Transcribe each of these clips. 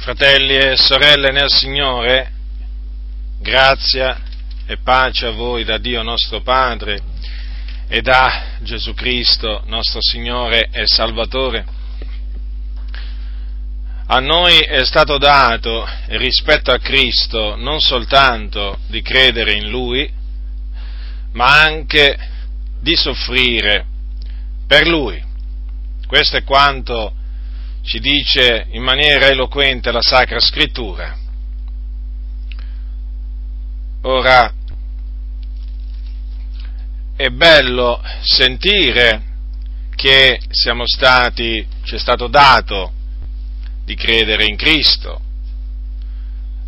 Fratelli e sorelle nel Signore, grazia e pace a voi da Dio nostro Padre e da Gesù Cristo nostro Signore e Salvatore. A noi è stato dato rispetto a Cristo non soltanto di credere in Lui, ma anche di soffrire per Lui. Questo è quanto ci dice in maniera eloquente la Sacra Scrittura. Ora, è bello sentire che siamo stati, ci è stato dato di credere in Cristo,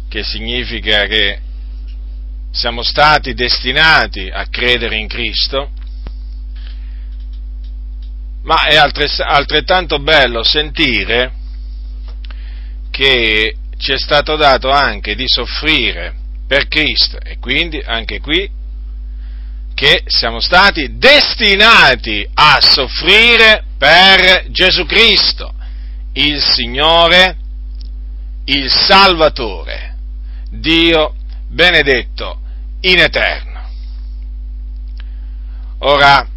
che significa che siamo stati destinati a credere in Cristo, ma è altrettanto bello sentire che ci è stato dato anche di soffrire per Cristo e quindi anche qui che siamo stati destinati a soffrire per Gesù Cristo, il Signore, il Salvatore, Dio benedetto in eterno. Ora,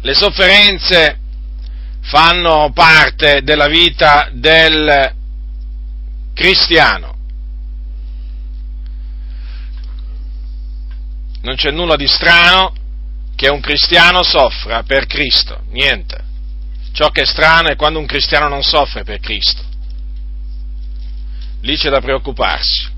le sofferenze fanno parte della vita del cristiano. Non c'è nulla di strano che un cristiano soffra per Cristo, niente. Ciò che è strano è quando un cristiano non soffre per Cristo. Lì c'è da preoccuparsi.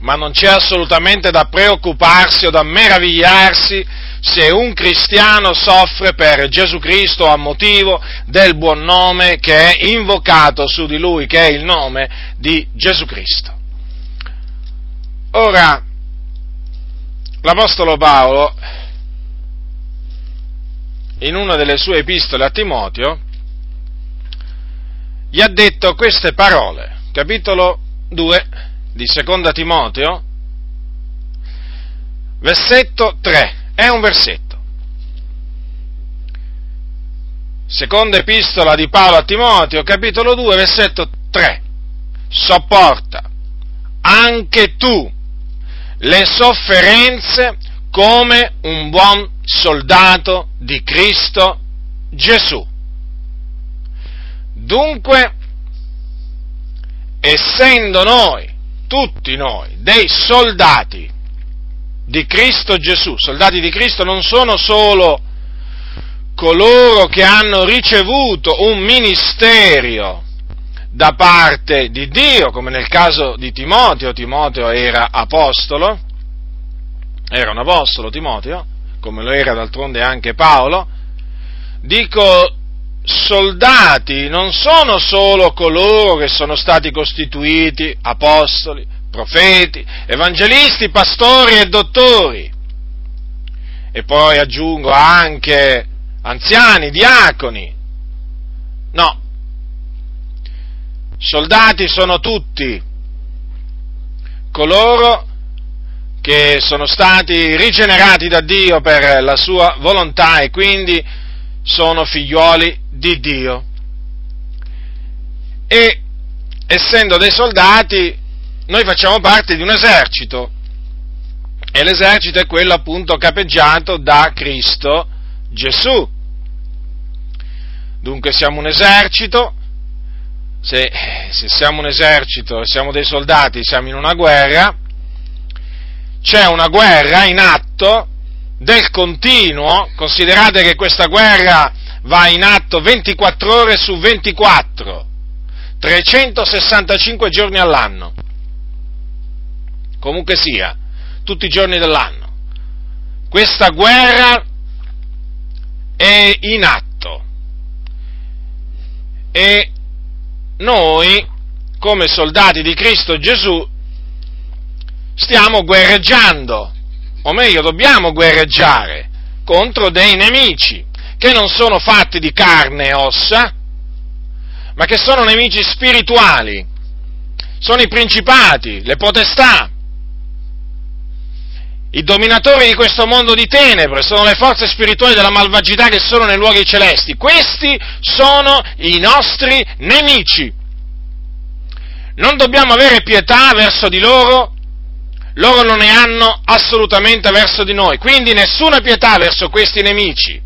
Ma non c'è assolutamente da preoccuparsi o da meravigliarsi se un cristiano soffre per Gesù Cristo a motivo del buon nome che è invocato su di lui, che è il nome di Gesù Cristo. Ora, l'Apostolo Paolo, in una delle sue epistole a Timoteo, gli ha detto queste parole, capitolo 2 di Seconda Timoteo, versetto 3 è un versetto. Seconda epistola di Paolo a Timoteo, capitolo 2, versetto 3. Sopporta anche tu le sofferenze come un buon soldato di Cristo Gesù. Dunque, essendo noi, tutti noi, dei soldati di Cristo Gesù. Soldati di Cristo non sono solo coloro che hanno ricevuto un ministero da parte di Dio, come nel caso di Timoteo, Timoteo era apostolo, era un apostolo Timoteo, come lo era d'altronde anche Paolo, dico soldati non sono solo coloro che sono stati costituiti apostoli, profeti, evangelisti, pastori e dottori. E poi aggiungo anche anziani, diaconi. No, soldati sono tutti coloro che sono stati rigenerati da Dio per la sua volontà e quindi sono figlioli di Dio. E essendo dei soldati noi facciamo parte di un esercito. E l'esercito è quello appunto capeggiato da Cristo Gesù. Dunque siamo un esercito, se, se siamo un esercito e siamo dei soldati, siamo in una guerra, c'è una guerra in atto del continuo, considerate che questa guerra va in atto 24 ore su 24, 365 giorni all'anno comunque sia, tutti i giorni dell'anno. Questa guerra è in atto e noi, come soldati di Cristo Gesù, stiamo guerreggiando, o meglio dobbiamo guerreggiare contro dei nemici che non sono fatti di carne e ossa, ma che sono nemici spirituali, sono i principati, le potestà, i dominatori di questo mondo di tenebre, sono le forze spirituali della malvagità che sono nei luoghi celesti. Questi sono i nostri nemici. Non dobbiamo avere pietà verso di loro, loro non ne hanno assolutamente verso di noi, quindi nessuna pietà verso questi nemici.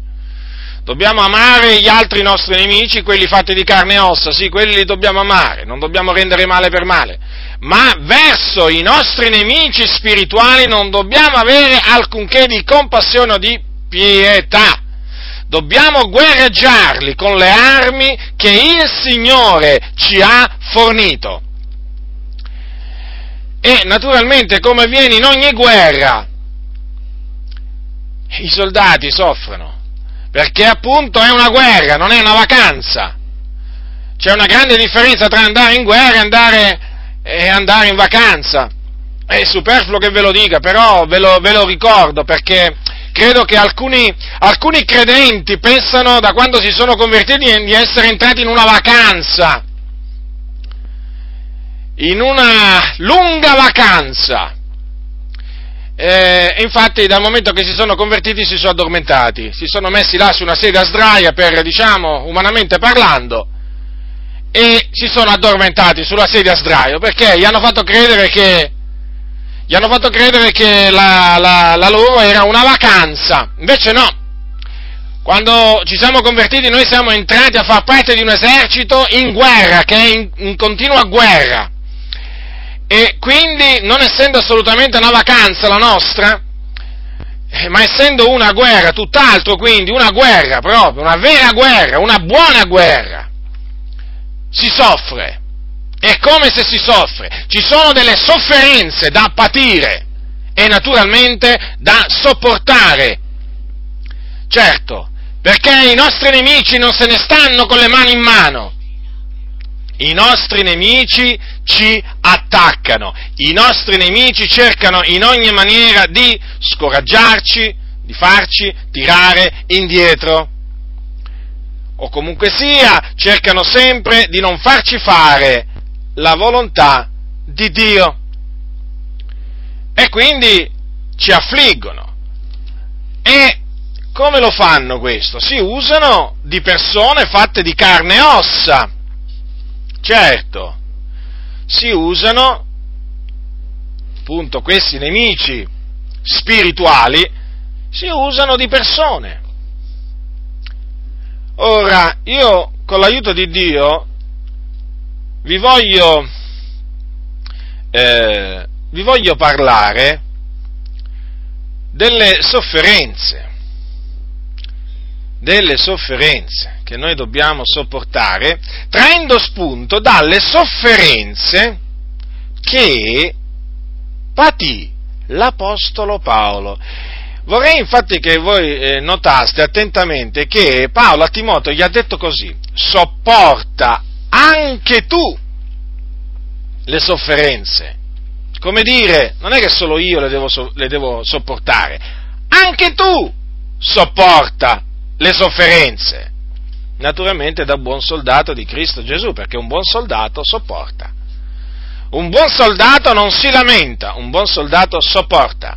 Dobbiamo amare gli altri nostri nemici, quelli fatti di carne e ossa, sì, quelli li dobbiamo amare, non dobbiamo rendere male per male ma verso i nostri nemici spirituali non dobbiamo avere alcunché di compassione o di pietà. Dobbiamo guerreggiarli con le armi che il Signore ci ha fornito. E naturalmente, come avviene in ogni guerra, i soldati soffrono, perché appunto è una guerra, non è una vacanza. C'è una grande differenza tra andare in guerra e andare e andare in vacanza. È superfluo che ve lo dica, però ve lo, ve lo ricordo perché credo che alcuni, alcuni, credenti pensano da quando si sono convertiti di essere entrati in una vacanza, in una lunga vacanza. Eh, infatti dal momento che si sono convertiti si sono addormentati, si sono messi là su una sedia a sdraia per, diciamo, umanamente parlando, e si sono addormentati sulla sedia a sdraio perché gli hanno fatto credere che, fatto credere che la, la, la loro era una vacanza. Invece no. Quando ci siamo convertiti noi siamo entrati a far parte di un esercito in guerra, che è in, in continua guerra. E quindi, non essendo assolutamente una vacanza la nostra, eh, ma essendo una guerra, tutt'altro quindi, una guerra proprio, una vera guerra, una buona guerra, si soffre. È come se si soffre. Ci sono delle sofferenze da patire e naturalmente da sopportare. Certo, perché i nostri nemici non se ne stanno con le mani in mano. I nostri nemici ci attaccano, i nostri nemici cercano in ogni maniera di scoraggiarci, di farci tirare indietro o comunque sia, cercano sempre di non farci fare la volontà di Dio. E quindi ci affliggono. E come lo fanno questo? Si usano di persone fatte di carne e ossa. Certo, si usano appunto questi nemici spirituali, si usano di persone. Ora, io con l'aiuto di Dio vi voglio, eh, vi voglio parlare delle sofferenze, delle sofferenze che noi dobbiamo sopportare, traendo spunto dalle sofferenze che patì l'Apostolo Paolo. Vorrei infatti che voi eh, notaste attentamente che Paolo a Timoteo gli ha detto così, sopporta anche tu le sofferenze. Come dire, non è che solo io le devo, le devo sopportare, anche tu sopporta le sofferenze. Naturalmente da buon soldato di Cristo Gesù, perché un buon soldato sopporta. Un buon soldato non si lamenta, un buon soldato sopporta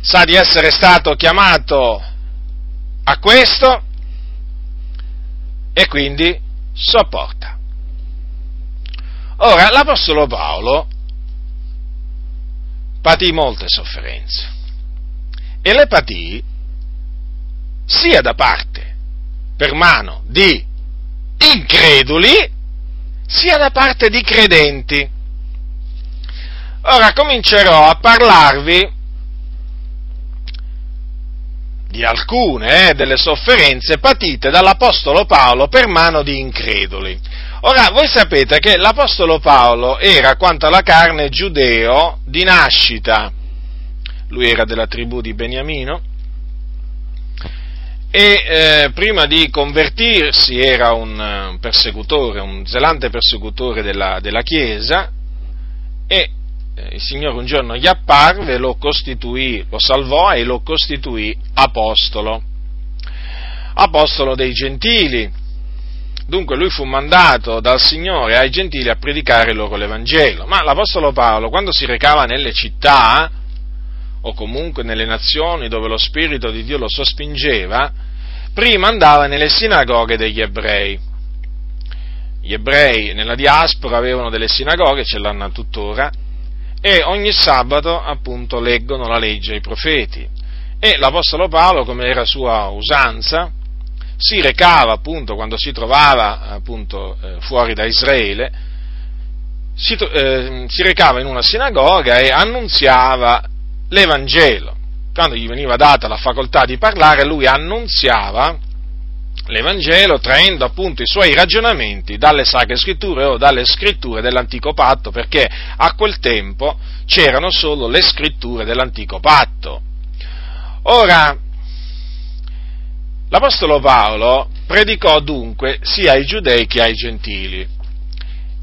sa di essere stato chiamato a questo e quindi sopporta. Ora, l'Apostolo Paolo patì molte sofferenze e le patì sia da parte per mano di increduli sia da parte di credenti. Ora comincerò a parlarvi di alcune eh, delle sofferenze patite dall'Apostolo Paolo per mano di increduli. Ora, voi sapete che l'Apostolo Paolo era quanto alla carne giudeo di nascita, lui era della tribù di Beniamino, e eh, prima di convertirsi era un persecutore, un zelante persecutore della, della Chiesa, e eh, il Signore un giorno gli apparve, lo costituì, lo salvò e lo costituì apostolo, apostolo dei gentili. Dunque lui fu mandato dal Signore ai gentili a predicare loro l'Evangelo. Ma l'Apostolo Paolo, quando si recava nelle città, o comunque nelle nazioni dove lo Spirito di Dio lo sospingeva, prima andava nelle sinagoghe degli ebrei. Gli ebrei nella diaspora avevano delle sinagoghe, ce l'hanno tuttora, e ogni sabato appunto leggono la legge ai profeti. E l'Apostolo Paolo, come era sua usanza, si recava appunto quando si trovava appunto eh, fuori da Israele, si, eh, si recava in una sinagoga e annunziava l'Evangelo. Quando gli veniva data la facoltà di parlare, lui annunziava l'Evangelo traendo appunto i suoi ragionamenti dalle sacre scritture o dalle scritture dell'antico patto, perché a quel tempo c'erano solo le scritture dell'antico patto. Ora, l'Apostolo Paolo predicò dunque sia ai giudei che ai gentili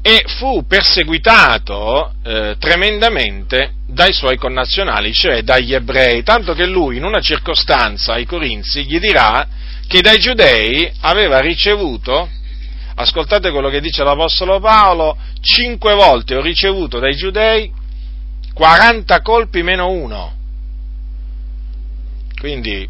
e fu perseguitato eh, tremendamente dai suoi connazionali, cioè dagli ebrei, tanto che lui in una circostanza ai Corinzi gli dirà che dai giudei aveva ricevuto, ascoltate quello che dice l'Apostolo Paolo, cinque volte ho ricevuto dai giudei 40 colpi meno uno. Quindi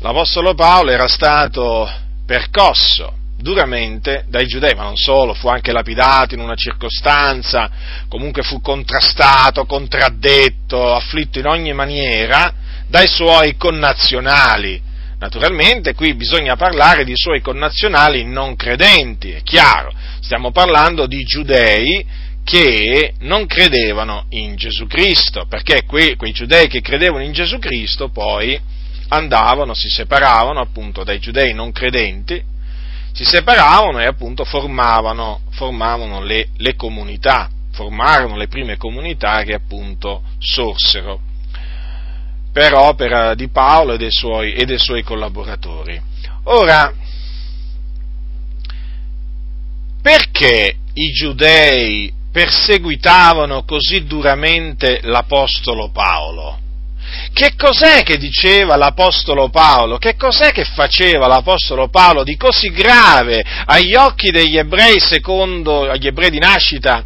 l'Apostolo Paolo era stato percosso duramente dai giudei, ma non solo, fu anche lapidato in una circostanza, comunque fu contrastato, contraddetto, afflitto in ogni maniera, dai suoi connazionali. Naturalmente qui bisogna parlare di suoi connazionali non credenti, è chiaro, stiamo parlando di giudei che non credevano in Gesù Cristo, perché quei, quei giudei che credevano in Gesù Cristo poi andavano, si separavano appunto dai giudei non credenti, si separavano e appunto formavano, formavano le, le comunità, formarono le prime comunità che appunto sorsero per opera di Paolo e dei suoi, e dei suoi collaboratori. Ora, perché i giudei perseguitavano così duramente l'Apostolo Paolo? Che cos'è che diceva l'Apostolo Paolo? Che cos'è che faceva l'Apostolo Paolo di così grave agli occhi degli ebrei secondo agli ebrei di nascita?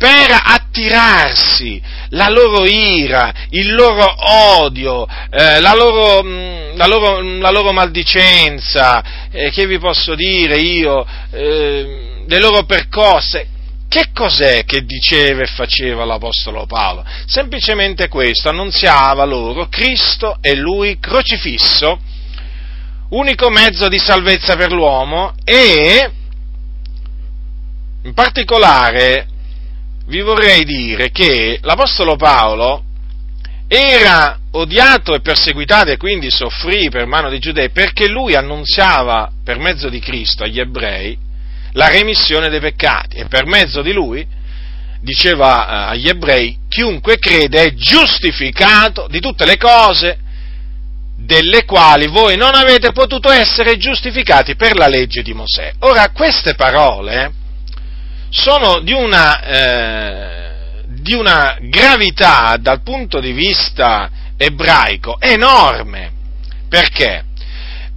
per attirarsi la loro ira, il loro odio, eh, la, loro, mm, la, loro, la, loro, maldicenza, eh, che vi posso dire io, eh, le loro percosse. Che cos'è che diceva e faceva l'Apostolo Paolo? Semplicemente questo, annunziava loro Cristo e Lui crocifisso, unico mezzo di salvezza per l'uomo e in particolare vi vorrei dire che l'Apostolo Paolo era odiato e perseguitato e quindi soffrì per mano dei giudei perché lui annunziava per mezzo di Cristo agli ebrei la remissione dei peccati e per mezzo di lui diceva eh, agli ebrei chiunque crede è giustificato di tutte le cose delle quali voi non avete potuto essere giustificati per la legge di Mosè. Ora queste parole sono di una, eh, di una gravità dal punto di vista ebraico enorme. Perché?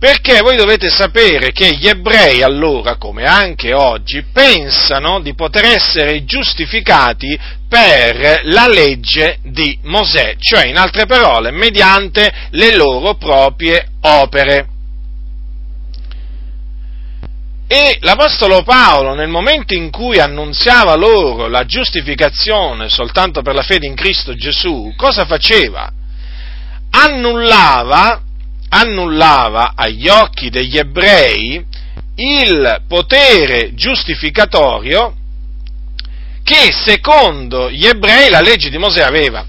Perché voi dovete sapere che gli ebrei allora, come anche oggi, pensano di poter essere giustificati per la legge di Mosè, cioè in altre parole, mediante le loro proprie opere. E l'Apostolo Paolo, nel momento in cui annunziava loro la giustificazione soltanto per la fede in Cristo Gesù, cosa faceva? Annullava, annullava agli occhi degli ebrei il potere giustificatorio che secondo gli ebrei la legge di Mosè aveva.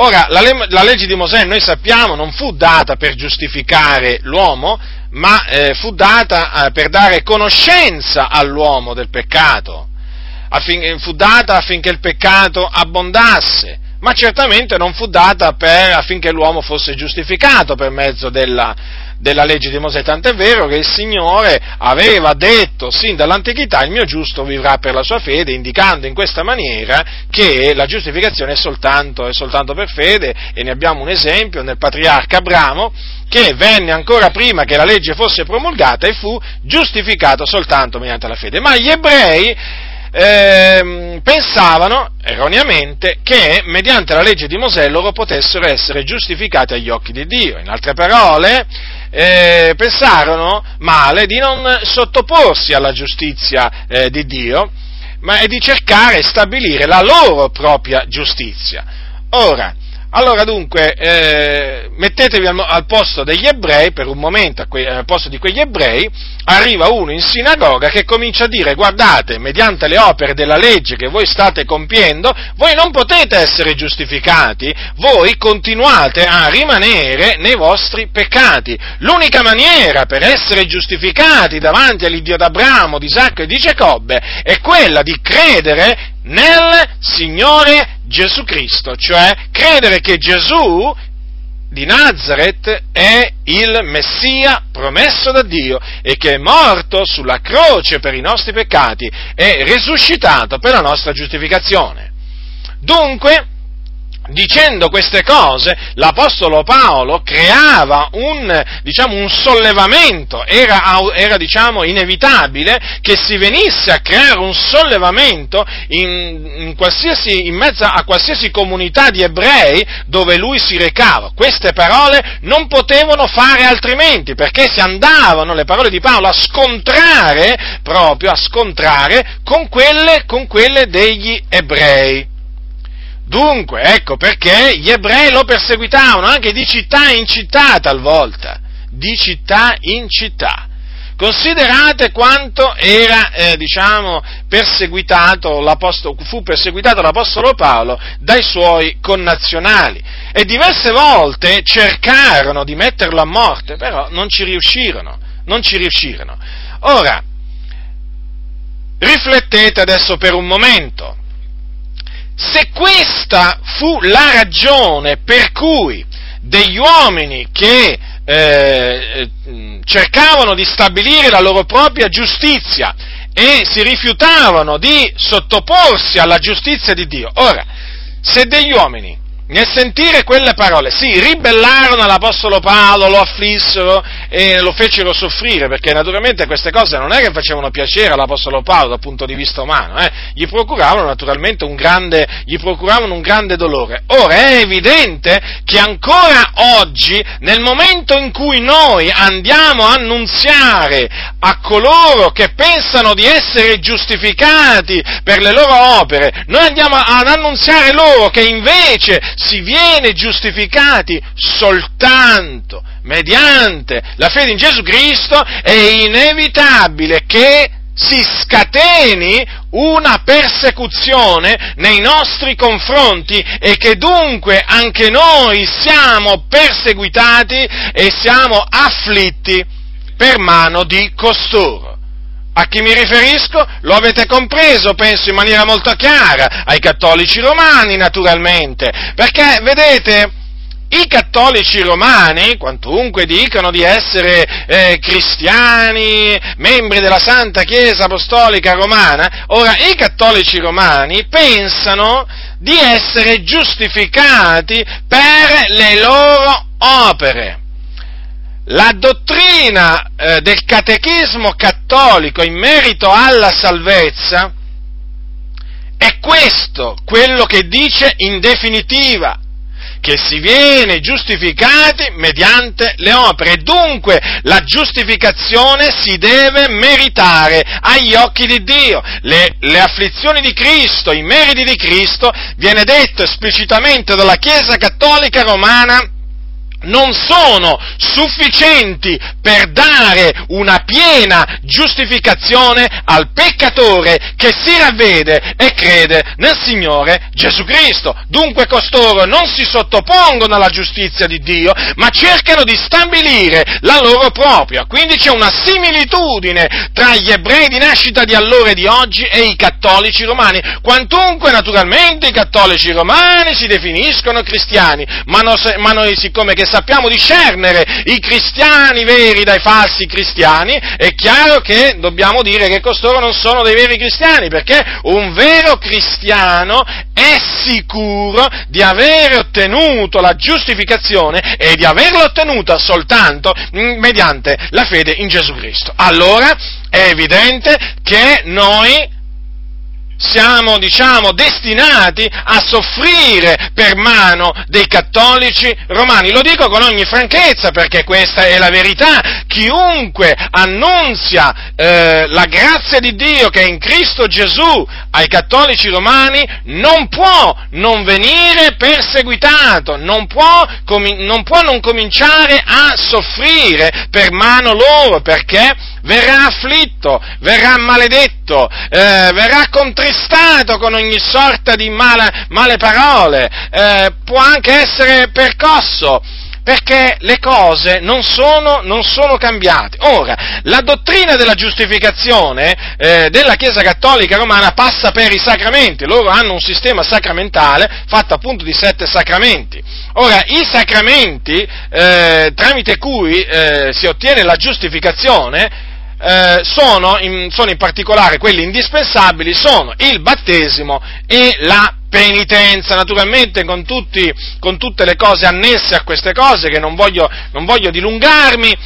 Ora, la, la, legge di Mosè, noi sappiamo, non fu data per giustificare l'uomo, ma eh, fu data eh, per dare conoscenza all'uomo del peccato, affin- fu data affinché il peccato abbondasse, ma certamente non fu data per, affinché l'uomo fosse giustificato per mezzo della, della legge di Mosè, tant'è vero che il Signore aveva detto sin dall'antichità il mio giusto vivrà per la sua fede, indicando in questa maniera che la giustificazione è soltanto, è soltanto per fede e ne abbiamo un esempio nel patriarca Abramo che venne ancora prima che la legge fosse promulgata e fu giustificato soltanto mediante la fede. Ma gli ebrei eh, pensavano erroneamente che mediante la legge di Mosè loro potessero essere giustificati agli occhi di Dio. In altre parole, eh, pensarono male di non sottoporsi alla giustizia eh, di Dio, ma di cercare e stabilire la loro propria giustizia. Ora, allora dunque, eh, mettetevi al, al, posto degli ebrei, per un momento que, al posto di quegli ebrei, arriva uno in sinagoga che comincia a dire guardate, mediante le opere della legge che voi state compiendo, voi non potete essere giustificati, voi continuate a rimanere nei vostri peccati. L'unica maniera per essere giustificati davanti all'Iddio d'Abramo, di Isacco e di Giacobbe è quella di credere nel Signore Gesù Cristo, cioè credere che Gesù di Nazareth è il Messia promesso da Dio e che è morto sulla croce per i nostri peccati e risuscitato per la nostra giustificazione. Dunque, dicendo queste cose, l'Apostolo Paolo creava un, diciamo, un sollevamento, era, era diciamo, inevitabile che si venisse a creare un sollevamento in, in, in, mezzo a qualsiasi comunità di ebrei dove lui si recava. Queste parole non potevano fare altrimenti, perché si andavano, le parole di Paolo, a scontrare, proprio a scontrare con quelle, con quelle degli ebrei. Dunque, ecco perché gli ebrei lo perseguitavano anche di città in città talvolta, di città in città. Considerate quanto era, eh, diciamo, perseguitato fu perseguitato l'Apostolo Paolo dai suoi connazionali e diverse volte cercarono di metterlo a morte, però non ci riuscirono, non ci riuscirono. Ora, riflettete adesso per un momento se questa fu la ragione per cui degli uomini che eh, cercavano di stabilire la loro propria giustizia e si rifiutavano di sottoporsi alla giustizia di Dio, ora, se degli uomini nel sentire quelle parole, si ribellarono all'Apostolo Paolo, lo afflissero e lo fecero soffrire, perché naturalmente queste cose non è che facevano piacere all'Apostolo Paolo dal punto di vista umano, eh? gli procuravano naturalmente un grande, gli procuravano un grande dolore. Ora è evidente che ancora oggi, nel momento in cui noi andiamo a annunziare a coloro che pensano di essere giustificati per le loro opere, noi andiamo ad annunziare loro che invece si viene giustificati soltanto mediante la fede in Gesù Cristo, è inevitabile che si scateni una persecuzione nei nostri confronti e che dunque anche noi siamo perseguitati e siamo afflitti per mano di costoro. A chi mi riferisco? Lo avete compreso, penso in maniera molto chiara, ai cattolici romani naturalmente, perché vedete, i cattolici romani, quantunque dicano di essere eh, cristiani, membri della Santa Chiesa Apostolica Romana, ora i cattolici romani pensano di essere giustificati per le loro opere la dottrina eh, del catechismo cattolico in merito alla salvezza è questo, quello che dice in definitiva, che si viene giustificati mediante le opere. Dunque la giustificazione si deve meritare agli occhi di Dio. Le, le, afflizioni di Cristo, i meriti di Cristo, viene detto esplicitamente dalla Chiesa Cattolica Romana non sono sufficienti per dare una piena giustificazione al peccatore che si ravvede e crede nel Signore Gesù Cristo. Dunque costoro non si sottopongono alla giustizia di Dio, ma cercano di stabilire la loro propria. Quindi c'è una similitudine tra gli ebrei di nascita di allora e di oggi e i cattolici romani. Quantunque naturalmente i cattolici romani si definiscono cristiani, ma, no, ma noi siccome che sappiamo discernere i cristiani veri dai falsi cristiani, è chiaro che dobbiamo dire che costoro non sono dei veri cristiani, perché un vero cristiano è sicuro di aver ottenuto la giustificazione e di averla ottenuta soltanto mediante la fede in Gesù Cristo. Allora è evidente che noi siamo, diciamo, destinati a soffrire per mano dei cattolici romani. Lo dico con ogni franchezza perché questa è la verità. Chiunque annunzia eh, la grazia di Dio che è in Cristo Gesù ai cattolici romani non può non venire perseguitato, non può, com- non può non cominciare a soffrire per mano loro perché verrà afflitto, verrà maledetto, eh, verrà contristato con ogni sorta di male, male parole, eh, può anche essere percosso perché le cose non sono, non sono, cambiate. Ora, la dottrina della giustificazione eh, della Chiesa Cattolica Romana passa per i sacramenti, loro hanno un sistema sacramentale fatto appunto di sette sacramenti. Ora, i sacramenti eh, tramite cui eh, si ottiene la giustificazione eh, sono, in, sono, in, particolare quelli indispensabili, sono il battesimo e la penitenza, naturalmente con, tutti, con tutte le cose annesse a queste cose che non voglio, non voglio dilungarmi,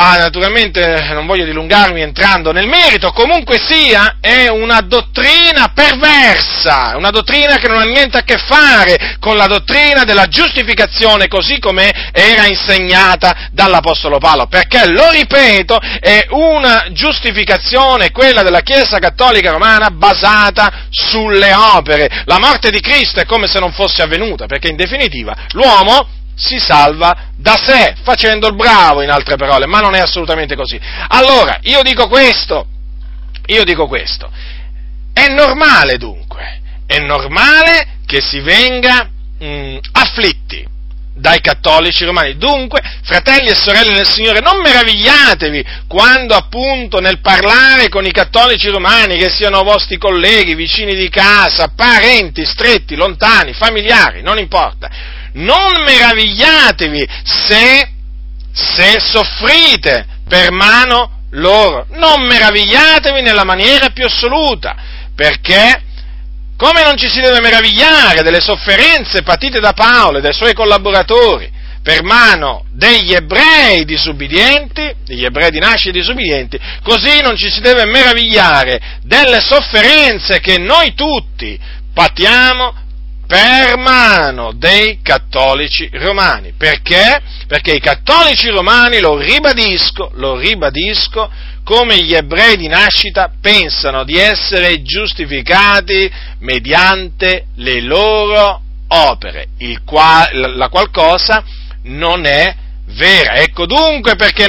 Ah, naturalmente non voglio dilungarmi entrando nel merito, comunque sia, è una dottrina perversa, una dottrina che non ha niente a che fare con la dottrina della giustificazione così come era insegnata dall'Apostolo Paolo, perché, lo ripeto, è una giustificazione, quella della Chiesa Cattolica Romana, basata sulle opere. La morte di Cristo è come se non fosse avvenuta, perché in definitiva l'uomo si salva da sé, facendo il bravo in altre parole, ma non è assolutamente così. Allora, io dico questo, io dico questo, è normale dunque, è normale che si venga mh, mm, afflitti dai cattolici romani. Dunque, fratelli e sorelle nel Signore, non meravigliatevi quando appunto nel parlare con i cattolici romani, che siano vostri colleghi, vicini di casa, parenti, stretti, lontani, familiari, non importa, non meravigliatevi se, se soffrite per mano loro, non meravigliatevi nella maniera più assoluta, perché come non ci si deve meravigliare delle sofferenze patite da Paolo e dai suoi collaboratori per mano degli ebrei disubbidienti, degli ebrei di nascita disubbidienti, così non ci si deve meravigliare delle sofferenze che noi tutti patiamo per mano dei cattolici romani. Perché? Perché i cattolici romani, lo ribadisco, lo ribadisco, come gli ebrei di nascita pensano di essere giustificati mediante le loro opere, qual, la qual cosa non è vera. Ecco dunque perché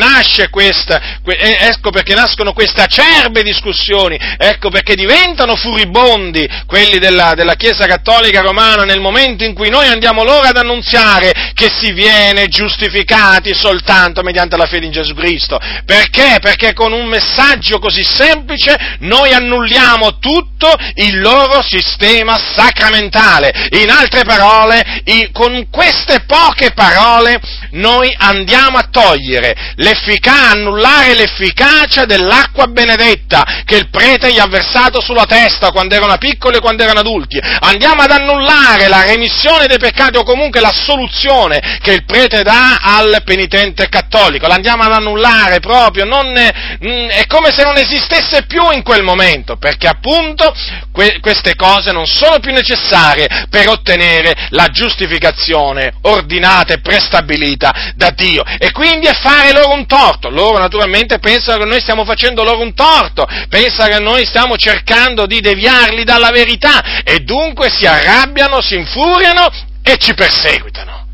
questa, eh, ecco perché nascono queste acerbe discussioni, ecco perché diventano furibondi quelli della, della, Chiesa Cattolica Romana nel momento in cui noi andiamo loro ad annunziare che si viene giustificati soltanto mediante la fede in Gesù Cristo. Perché? Perché con un messaggio così semplice noi annulliamo tutto il loro sistema sacramentale. In altre parole, con queste poche parole noi annulliamo andiamo a togliere l'efficacia, annullare l'efficacia dell'acqua benedetta che il prete gli ha versato sulla testa quando erano piccoli e quando erano adulti. Andiamo ad annullare la remissione dei peccati o comunque la soluzione che il prete dà al penitente cattolico. L'andiamo ad annullare proprio, non, mm, è come se non esistesse più in quel momento, perché appunto que, queste cose non sono più necessarie per ottenere la giustificazione ordinata e prestabilita da Dio e quindi è fare loro un torto. Loro naturalmente pensano che noi stiamo facendo loro un torto, pensano che noi stiamo cercando di deviarli dalla verità e dunque si arrabbiano, si infuriano e ci perseguitano.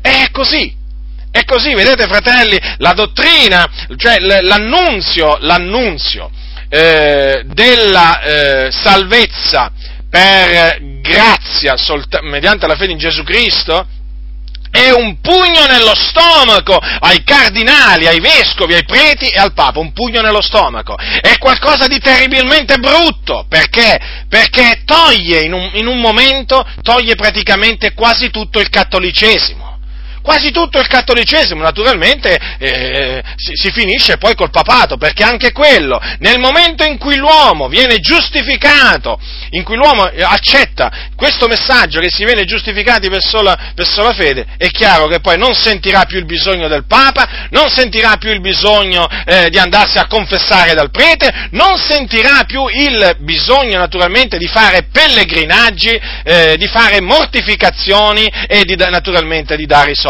È così. È così, vedete fratelli, la dottrina, cioè l'annunzio, l'annunzio eh, della eh, salvezza per grazia solta, mediante la fede in Gesù Cristo è un pugno nello stomaco ai cardinali, ai vescovi, ai preti e al Papa, un pugno nello stomaco. È qualcosa di terribilmente brutto, perché? Perché toglie in un, in un momento, toglie praticamente quasi tutto il cattolicesimo. Quasi tutto il cattolicesimo, naturalmente eh, si, si, finisce poi col papato, perché anche quello, nel momento in cui l'uomo viene giustificato, in cui l'uomo accetta questo messaggio che si viene giustificati per sola, per sola fede, è chiaro che poi non sentirà più il bisogno del Papa, non sentirà più il bisogno eh, di andarsi a confessare dal prete, non sentirà più il bisogno naturalmente di fare pellegrinaggi, eh, di fare mortificazioni e di, naturalmente di dare i soldi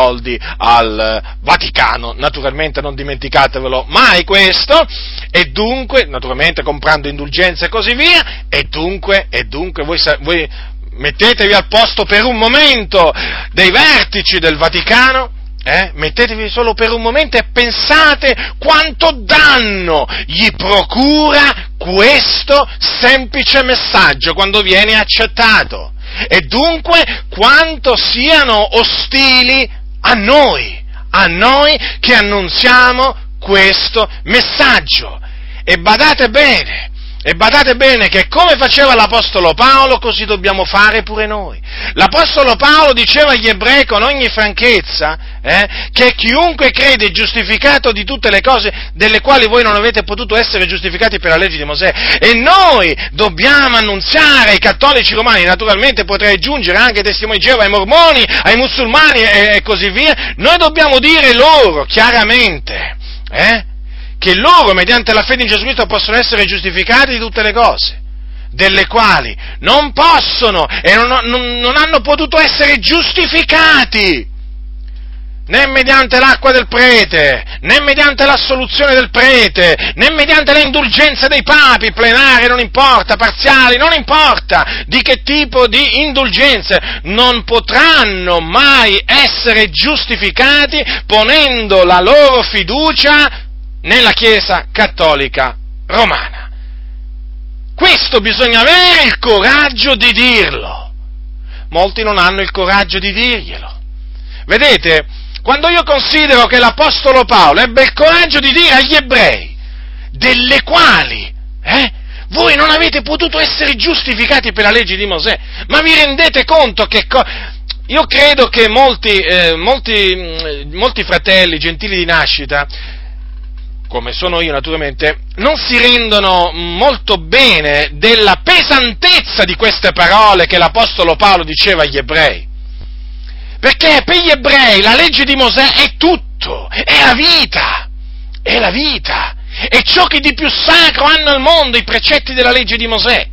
al Vaticano, naturalmente non dimenticatevelo mai questo, e dunque, naturalmente comprando indulgenze e così via, e dunque, e dunque voi, voi mettetevi al posto per un momento dei vertici del Vaticano, eh? mettetevi solo per un momento e pensate quanto danno gli procura questo semplice messaggio quando viene accettato. E dunque quanto siano ostili a noi, a noi che annunziamo questo messaggio. E badate bene, e badate bene che come faceva l'Apostolo Paolo, così dobbiamo fare pure noi. L'Apostolo Paolo diceva agli ebrei con ogni franchezza eh, che chiunque crede è giustificato di tutte le cose delle quali voi non avete potuto essere giustificati per la legge di Mosè. E noi dobbiamo annunziare ai cattolici romani, naturalmente potrei aggiungere anche ai testimoni di Geova, ai mormoni, ai musulmani e, e così via, noi dobbiamo dire loro chiaramente, eh, che loro, mediante la fede in Gesù Cristo, possono essere giustificati di tutte le cose, delle quali non possono e non, non, non hanno potuto essere giustificati né mediante l'acqua del prete, né mediante l'assoluzione del prete, né mediante le indulgenze dei papi, plenarie, non importa, parziali, non importa di che tipo di indulgenze, non potranno mai essere giustificati ponendo la loro fiducia nella Chiesa cattolica romana. Questo bisogna avere il coraggio di dirlo. Molti non hanno il coraggio di dirglielo. Vedete, quando io considero che l'Apostolo Paolo ebbe il coraggio di dire agli ebrei, delle quali, eh, voi non avete potuto essere giustificati per la legge di Mosè, ma vi rendete conto che... Co- io credo che molti, eh, molti, mm, molti fratelli gentili di nascita come sono io naturalmente, non si rendono molto bene della pesantezza di queste parole che l'Apostolo Paolo diceva agli ebrei. Perché per gli ebrei la legge di Mosè è tutto, è la vita, è la vita, è ciò che di più sacro hanno al mondo i precetti della legge di Mosè.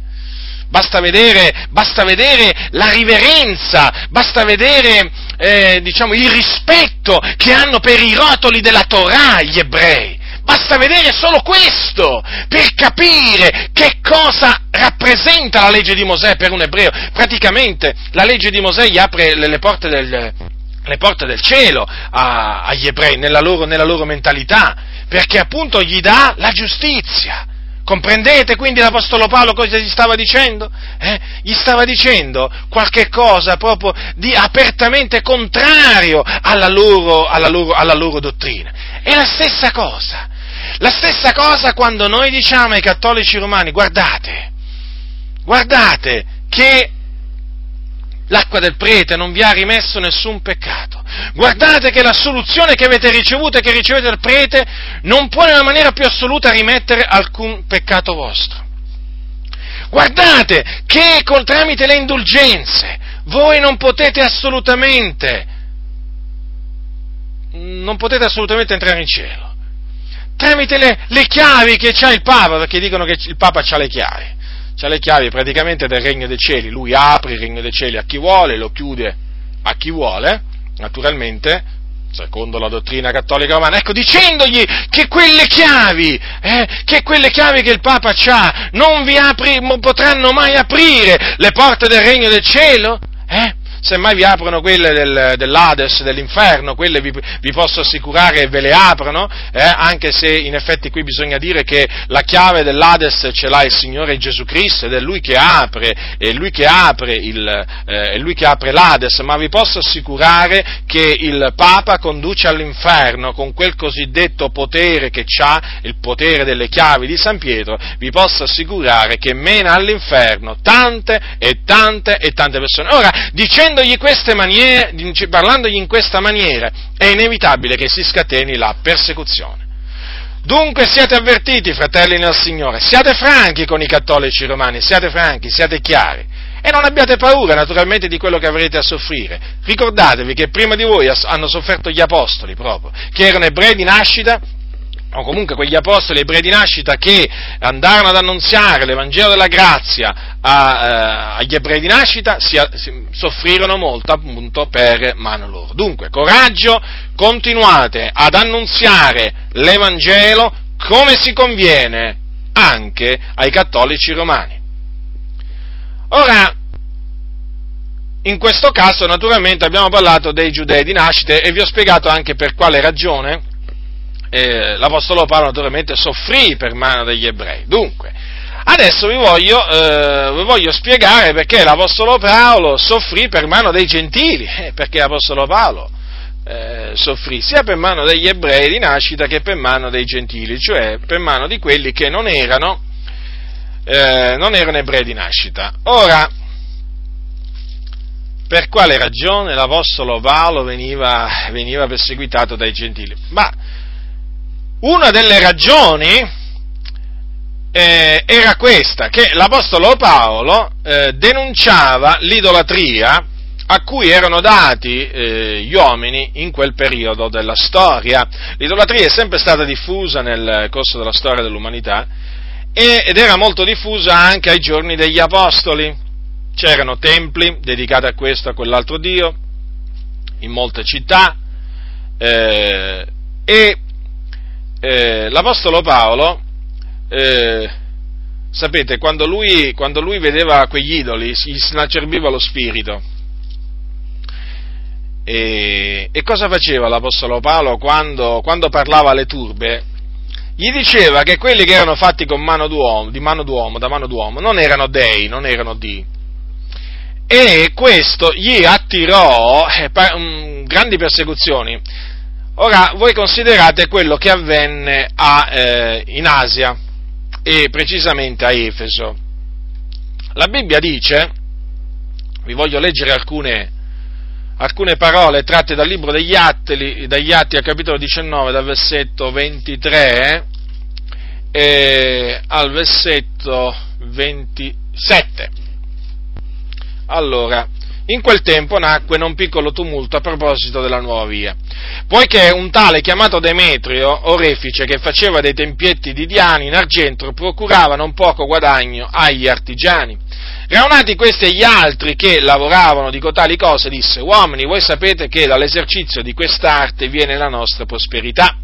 Basta vedere, basta vedere la riverenza, basta vedere eh, diciamo, il rispetto che hanno per i rotoli della Torah gli ebrei. Basta vedere solo questo per capire che cosa rappresenta la legge di Mosè per un ebreo. Praticamente la legge di Mosè gli apre le, le porte del, le porte del cielo a, agli ebrei nella loro, nella loro mentalità, perché appunto gli dà la giustizia. Comprendete quindi l'Apostolo Paolo cosa gli stava dicendo? Eh? Gli stava dicendo qualche cosa proprio di apertamente contrario alla loro, alla loro, alla loro dottrina. È la stessa cosa. La stessa cosa quando noi diciamo ai cattolici romani, guardate, guardate che l'acqua del prete non vi ha rimesso nessun peccato. Guardate che la soluzione che avete ricevuto e che ricevete dal prete non può nella maniera più assoluta rimettere alcun peccato vostro. Guardate che col tramite le indulgenze voi non potete assolutamente non potete assolutamente entrare in cielo tramite le, le chiavi che ha il Papa, perché dicono che il Papa ha le chiavi. Ha le chiavi praticamente del regno dei cieli. Lui apre il regno dei cieli a chi vuole, lo chiude a chi vuole, naturalmente, secondo la dottrina cattolica romana, ecco, dicendogli che quelle chiavi, eh, che quelle chiavi che il Papa ha, non vi apri, potranno mai aprire le porte del regno del cielo, eh? Semmai vi aprono quelle del, dell'Ades, dell'inferno, quelle vi, vi, posso assicurare ve le aprono, eh, anche se in effetti qui bisogna dire che la chiave dell'Ades ce l'ha il Signore Gesù Cristo ed è Lui che apre, è Lui che apre, il, eh, è Lui che apre l'Ades, ma vi posso assicurare che il Papa conduce all'inferno con quel cosiddetto potere che ha, il potere delle chiavi di San Pietro, vi posso assicurare che mena all'inferno tante e tante e tante persone. Ora, dicendo maniere, parlandogli in questa maniera, è inevitabile che si scateni la persecuzione. Dunque siate avvertiti, fratelli nel Signore, siate franchi con i cattolici romani, siate franchi, siate chiari e non abbiate paura naturalmente di quello che avrete a soffrire. Ricordatevi che prima di voi hanno sofferto gli apostoli proprio, che erano ebrei di nascita o comunque quegli apostoli ebrei di nascita che andarono ad annunziare l'Evangelo della grazia a, eh, agli ebrei di nascita, si, si, soffrirono molto appunto per mano loro. Dunque, coraggio, continuate ad annunziare l'Evangelo come si conviene anche ai cattolici romani. Ora, in questo caso naturalmente abbiamo parlato dei giudei di nascita e vi ho spiegato anche per quale ragione eh, l'Apostolo Paolo naturalmente soffrì per mano degli ebrei. Dunque, adesso vi voglio, eh, vi voglio spiegare perché l'Apostolo Paolo soffrì per mano dei gentili, eh, perché l'Apostolo Paolo eh, soffrì sia per mano degli ebrei di nascita che per mano dei gentili, cioè per mano di quelli che non erano, eh, non erano ebrei di nascita. Ora, per quale ragione l'Apostolo Paolo veniva, veniva perseguitato dai gentili? Ma una delle ragioni eh, era questa, che l'Apostolo Paolo eh, denunciava l'idolatria a cui erano dati eh, gli uomini in quel periodo della storia. L'idolatria è sempre stata diffusa nel corso della storia dell'umanità ed era molto diffusa anche ai giorni degli Apostoli. C'erano templi dedicati a questo, a quell'altro Dio, in molte città, eh, e eh, l'Apostolo Paolo, eh, sapete, quando lui, quando lui, vedeva quegli idoli, gli snacerbiva lo spirito. E, e cosa faceva l'Apostolo Paolo quando, quando, parlava alle turbe? Gli diceva che quelli che erano fatti con mano d'uomo, di mano d'uomo, da mano d'uomo, non erano dei, non erano di. E questo gli attirò eh, pa- um, grandi persecuzioni Ora, voi considerate quello che avvenne a, eh, in Asia e precisamente a Efeso. La Bibbia dice, vi voglio leggere alcune, alcune parole tratte dal libro degli Atti, dagli Atti al capitolo 19, dal versetto 23 eh, al versetto 27. Allora, in quel tempo nacque non piccolo tumulto a proposito della nuova via, poiché un tale chiamato Demetrio, orefice, che faceva dei tempietti di Diani in argento, procurava non poco guadagno agli artigiani. Raunati questi e gli altri che lavoravano di cotali cose, disse, uomini, voi sapete che dall'esercizio di quest'arte viene la nostra prosperità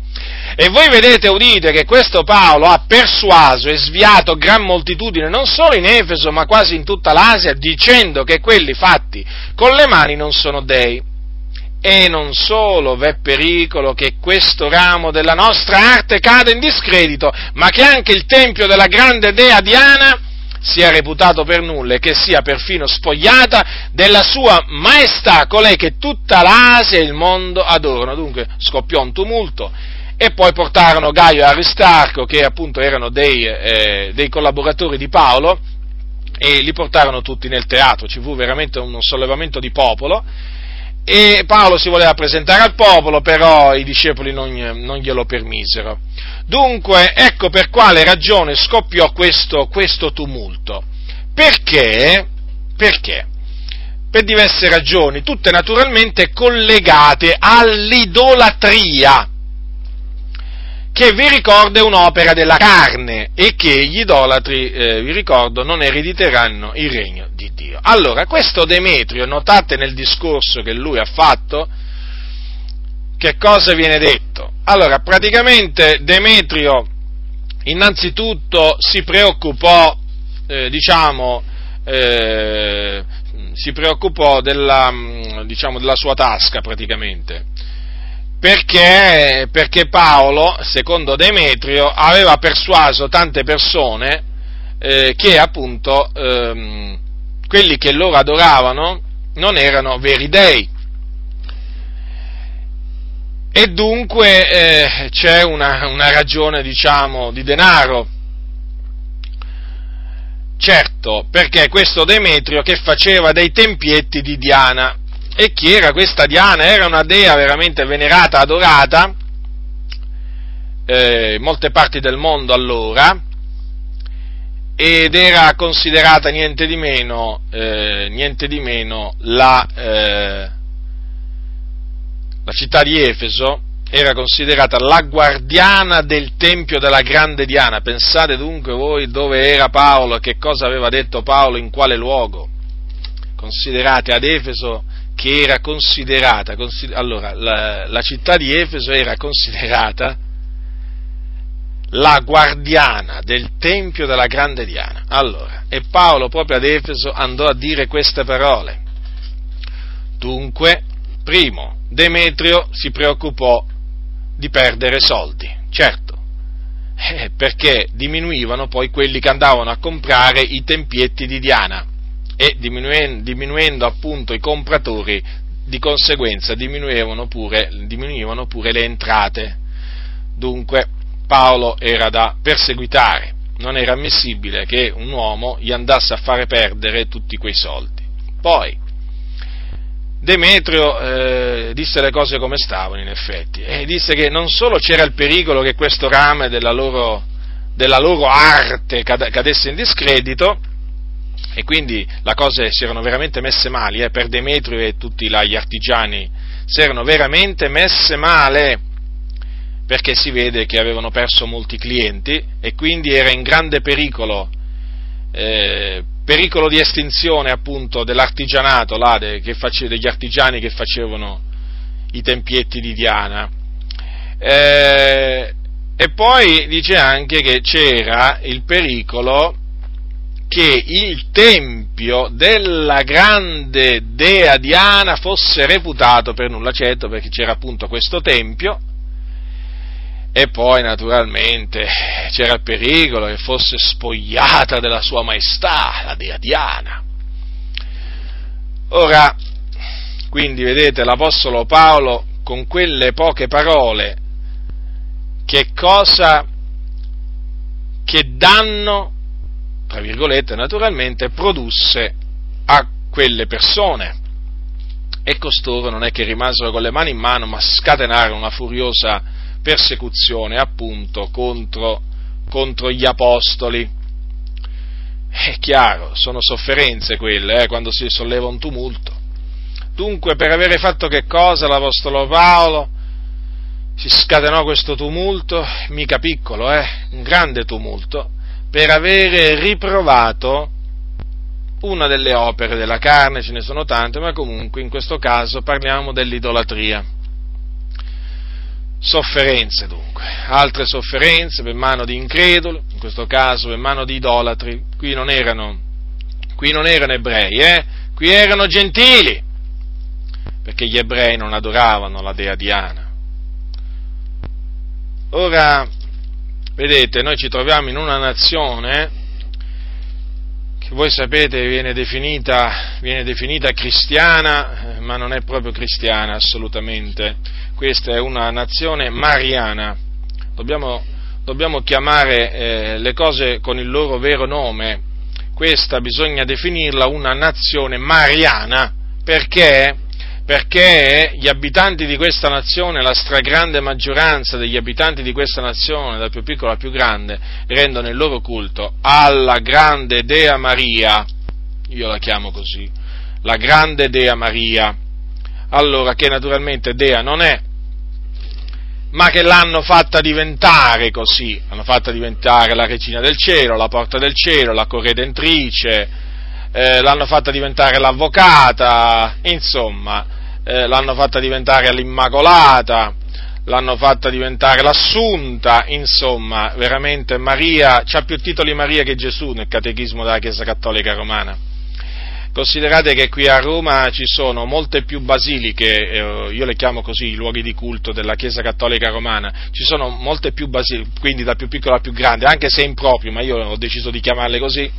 e voi vedete, udite, che questo Paolo ha persuaso e sviato gran moltitudine, non solo in Efeso, ma quasi in tutta l'Asia, dicendo che quelli fatti con le mani non sono dei. E non solo v'è pericolo che questo ramo della nostra arte cada in discredito, ma che anche il tempio della grande dea Diana sia reputato per nulla e che sia perfino spogliata della sua maestà, colei che tutta l'Asia e il mondo adorano. Dunque scoppiò un tumulto e poi portarono Gaio e Aristarco, che appunto erano dei, eh, dei collaboratori di Paolo, e li portarono tutti nel teatro, ci fu veramente un sollevamento di popolo, e Paolo si voleva presentare al popolo, però i discepoli non, non glielo permisero. Dunque, ecco per quale ragione scoppiò questo, questo tumulto. Perché? Perché? Per diverse ragioni, tutte naturalmente collegate all'idolatria che vi ricordo è un'opera della carne e che gli idolatri, eh, vi ricordo, non erediteranno il regno di Dio. Allora, questo Demetrio, notate nel discorso che lui ha fatto, che cosa viene detto? Allora, praticamente Demetrio innanzitutto si preoccupò, eh, diciamo, eh, si preoccupò della, diciamo, della sua tasca praticamente perché, perché Paolo, secondo Demetrio, aveva persuaso tante persone eh, che appunto ehm, quelli che loro adoravano non erano veri dei. E dunque eh, c'è una, una ragione, diciamo, di denaro Certo, perché questo Demetrio che faceva dei tempietti di Diana. E chi era questa Diana? Era una dea veramente venerata, adorata, eh, in molte parti del mondo allora, ed era considerata niente di meno, eh, niente di meno la, eh, la città di Efeso era considerata la guardiana del tempio della grande Diana. Pensate dunque voi dove era Paolo, che cosa aveva detto Paolo, in quale luogo. Considerate ad Efeso che era considerata, consider- allora la, la città di Efeso era considerata la guardiana del tempio della grande Diana. Allora, e Paolo proprio ad Efeso andò a dire queste parole. Dunque, primo, Demetrio si preoccupò di perdere soldi, certo, eh, perché diminuivano poi quelli che andavano a comprare i tempietti di Diana e diminuendo, diminuendo appunto i compratori, di conseguenza diminuivano pure, diminuivano pure le entrate. Dunque Paolo era da perseguitare, non era ammissibile che un uomo gli andasse a fare perdere tutti quei soldi. Poi, Demetrio eh, disse le cose come stavano in effetti e disse che non solo c'era il pericolo che questo rame della loro, della loro arte cadesse in discredito, e quindi le cose si erano veramente messe male, eh, per Demetrio e tutti gli artigiani si erano veramente messe male, perché si vede che avevano perso molti clienti e quindi era in grande pericolo eh, pericolo di estinzione appunto dell'artigianato là, de, face, degli artigiani che facevano i tempietti di Diana. Eh, e poi dice anche che c'era il pericolo che il tempio della grande dea Diana fosse reputato per nulla certo perché c'era appunto questo tempio e poi naturalmente c'era il pericolo che fosse spogliata della sua maestà, la dea Diana. Ora, quindi vedete l'Apostolo Paolo con quelle poche parole, che cosa, che danno, tra virgolette naturalmente, produsse a quelle persone. E costoro non è che rimasero con le mani in mano, ma scatenarono una furiosa persecuzione appunto contro, contro gli apostoli. È chiaro, sono sofferenze quelle, eh, quando si solleva un tumulto. Dunque, per avere fatto che cosa l'Apostolo Paolo? Si scatenò questo tumulto, mica piccolo, eh, un grande tumulto, per avere riprovato una delle opere della carne, ce ne sono tante, ma comunque in questo caso parliamo dell'idolatria. Sofferenze dunque, altre sofferenze per mano di increduli, in questo caso per mano di idolatri, qui non erano, qui non erano ebrei, eh? qui erano gentili, perché gli ebrei non adoravano la dea Diana. Ora, vedete, noi ci troviamo in una nazione che voi sapete viene definita, viene definita cristiana, eh, ma non è proprio cristiana assolutamente. Questa è una nazione mariana, dobbiamo, dobbiamo chiamare eh, le cose con il loro vero nome, questa bisogna definirla una nazione mariana, perché? Perché gli abitanti di questa nazione, la stragrande maggioranza degli abitanti di questa nazione, dal più piccolo al più grande, rendono il loro culto alla grande Dea Maria, io la chiamo così, la grande Dea Maria, allora che naturalmente Dea non è, ma che l'hanno fatta diventare così, l'hanno fatta diventare la regina del cielo, la porta del cielo, la corredentrice, eh, l'hanno fatta diventare l'avvocata, insomma, eh, l'hanno fatta diventare l'immacolata, l'hanno fatta diventare l'assunta, insomma, veramente Maria, c'ha più titoli Maria che Gesù nel catechismo della Chiesa Cattolica Romana. Considerate che qui a Roma ci sono molte più basiliche, eh, io le chiamo così i luoghi di culto della Chiesa Cattolica Romana, ci sono molte più basiliche, quindi da più piccola a più grande, anche se improprio, ma io ho deciso di chiamarle così,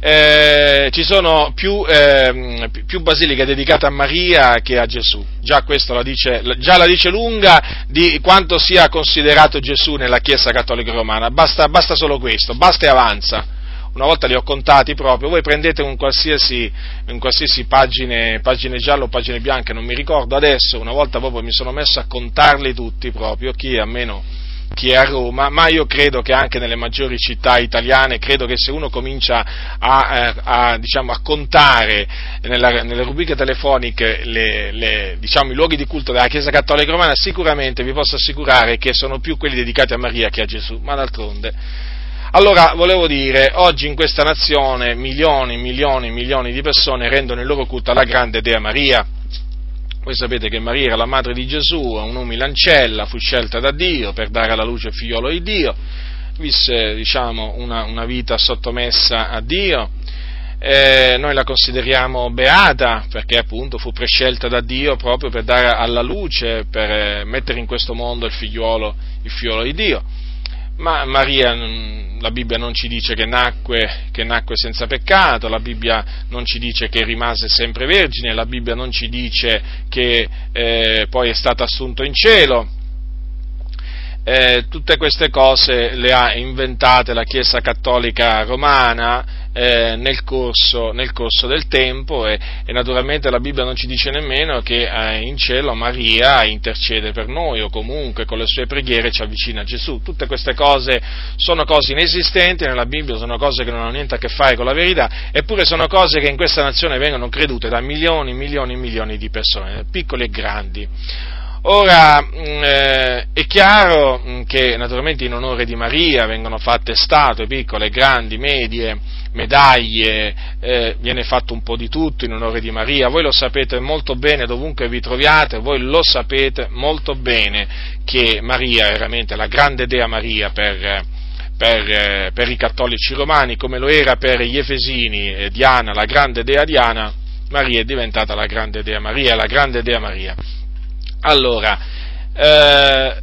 eh, ci sono più, eh, più, basiliche dedicate a Maria che a Gesù. Già la dice, già la dice lunga di quanto sia considerato Gesù nella Chiesa Cattolica Romana. Basta, basta solo questo, basta e avanza una volta li ho contati proprio, voi prendete un qualsiasi, un qualsiasi pagine, pagine gialle o pagine bianche, non mi ricordo adesso, una volta proprio mi sono messo a contarli tutti proprio, chi a meno chi è a Roma, ma io credo che anche nelle maggiori città italiane, credo che se uno comincia a, eh, a, diciamo, a contare nella, nelle rubriche telefoniche le, le, diciamo, i luoghi di culto della Chiesa Cattolica Romana, sicuramente vi posso assicurare che sono più quelli dedicati a Maria che a Gesù, ma d'altronde. Allora, volevo dire, oggi in questa nazione milioni, milioni, milioni di persone rendono il loro culto alla grande Dea Maria, voi sapete che Maria era la madre di Gesù, un'umile ancella, fu scelta da Dio per dare alla luce il figliolo di Dio, visse diciamo, una, una vita sottomessa a Dio, eh, noi la consideriamo beata perché appunto fu prescelta da Dio proprio per dare alla luce, per eh, mettere in questo mondo il figliolo, il figliolo di Dio ma Maria, la Bibbia non ci dice che nacque, che nacque, senza peccato, la Bibbia non ci dice che rimase sempre vergine, la Bibbia non ci dice che eh, poi è stata assunto in cielo. Eh, tutte queste cose le ha inventate la Chiesa Cattolica Romana eh, nel, corso, nel, corso, del tempo e, e, naturalmente la Bibbia non ci dice nemmeno che eh, in cielo Maria intercede per noi o comunque con le sue preghiere ci avvicina a Gesù. Tutte queste cose sono cose inesistenti nella Bibbia, sono cose che non hanno niente a che fare con la verità, eppure sono cose che in questa nazione vengono credute da milioni, milioni e milioni di persone, piccoli e grandi. Ora mm, eh, è chiaro mm, che naturalmente in onore di Maria vengono fatte statue piccole, grandi, medie, medaglie, eh, viene fatto un po' di tutto in onore di Maria, voi lo sapete molto bene dovunque vi troviate, voi lo sapete molto bene che Maria è veramente la grande dea Maria per, per, eh, per i cattolici romani, come lo era per gli Efesini, eh, Diana, la grande dea Diana, Maria è diventata la grande dea Maria, la grande dea Maria. Allora, eh,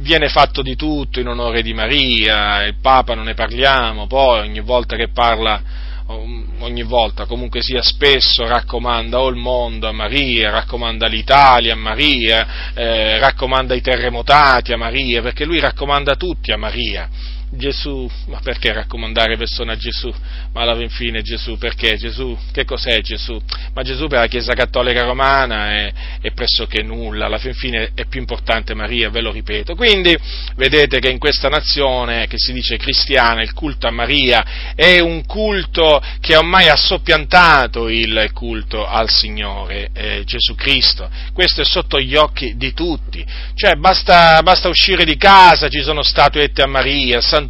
viene fatto di tutto in onore di Maria, il Papa non ne parliamo, poi ogni volta che parla, ogni volta, comunque sia spesso, raccomanda o il mondo a Maria, raccomanda l'Italia a Maria, eh, raccomanda i terremotati a Maria, perché lui raccomanda tutti a Maria. Gesù, ma perché raccomandare persone a Gesù? Ma alla fine Gesù, perché Gesù? Che cos'è Gesù? Ma Gesù per la Chiesa Cattolica Romana è, è pressoché nulla, alla fin fine è più importante Maria, ve lo ripeto. Quindi vedete che in questa nazione che si dice cristiana il culto a Maria è un culto che ormai ha soppiantato il culto al Signore eh, Gesù Cristo. Questo è sotto gli occhi di tutti. Cioè basta, basta uscire di casa, ci sono statuette a Maria, San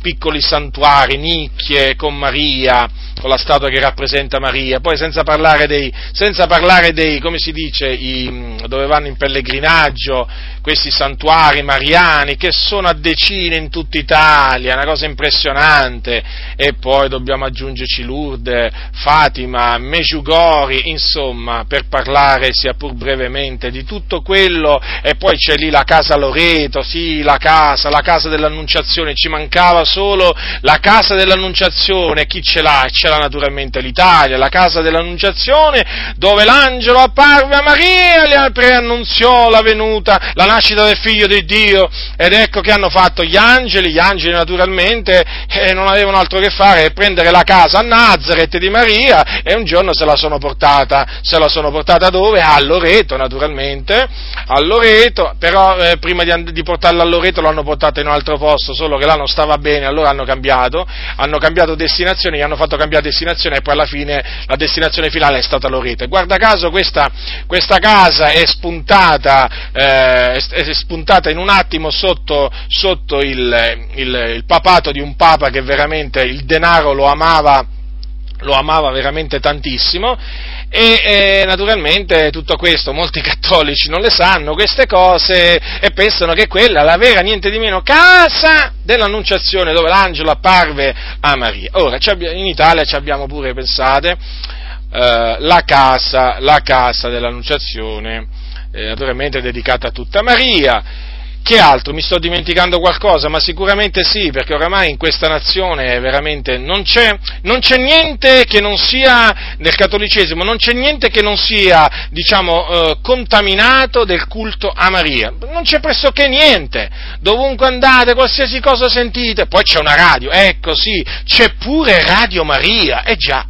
piccoli santuari, nicchie con Maria, con la statua che rappresenta Maria, poi senza parlare dei, senza parlare dei come si dice, i, dove vanno in pellegrinaggio, questi santuari mariani che sono a decine in tutta Italia, una cosa impressionante, e poi dobbiamo aggiungerci Lourdes, Fatima, Mejugori, insomma, per parlare sia pur brevemente di tutto quello, e poi c'è lì la casa Loreto, sì, la casa, la casa dell'Annunciazione, ci mancava solo la casa dell'Annunciazione, chi ce l'ha? Ce l'ha naturalmente l'Italia, la casa dell'Annunciazione, dove l'angelo apparve a Maria, le preannunziò la venuta, la nascita del figlio di Dio, ed ecco che hanno fatto gli angeli, gli angeli naturalmente eh, non avevano altro che fare che prendere la casa a Nazareth di Maria e un giorno se la sono portata, se la sono portata dove? A Loreto naturalmente, a Loreto, però eh, prima di, di portarla a Loreto l'hanno portata in un altro posto, solo che là non stava bene, allora hanno cambiato, hanno cambiato destinazione, gli hanno fatto cambiare destinazione e poi alla fine la destinazione finale è stata Loreto. E guarda caso questa, questa casa è spuntata, eh, è spuntata in un attimo sotto, sotto il, il, il papato di un papa che veramente il denaro lo amava lo amava veramente tantissimo e eh, naturalmente tutto questo molti cattolici non le sanno queste cose e pensano che quella la vera niente di meno casa dell'annunciazione dove l'angelo apparve a Maria. Ora in Italia ci abbiamo pure pensate eh, la, casa, la casa dell'annunciazione eh, naturalmente dedicata a tutta Maria Che altro? Mi sto dimenticando qualcosa? Ma sicuramente sì, perché oramai in questa nazione veramente non c'è, non c'è niente che non sia, nel cattolicesimo, non c'è niente che non sia, diciamo, eh, contaminato del culto a Maria. Non c'è pressoché niente. Dovunque andate, qualsiasi cosa sentite. Poi c'è una radio, ecco sì, c'è pure Radio Maria, eh già.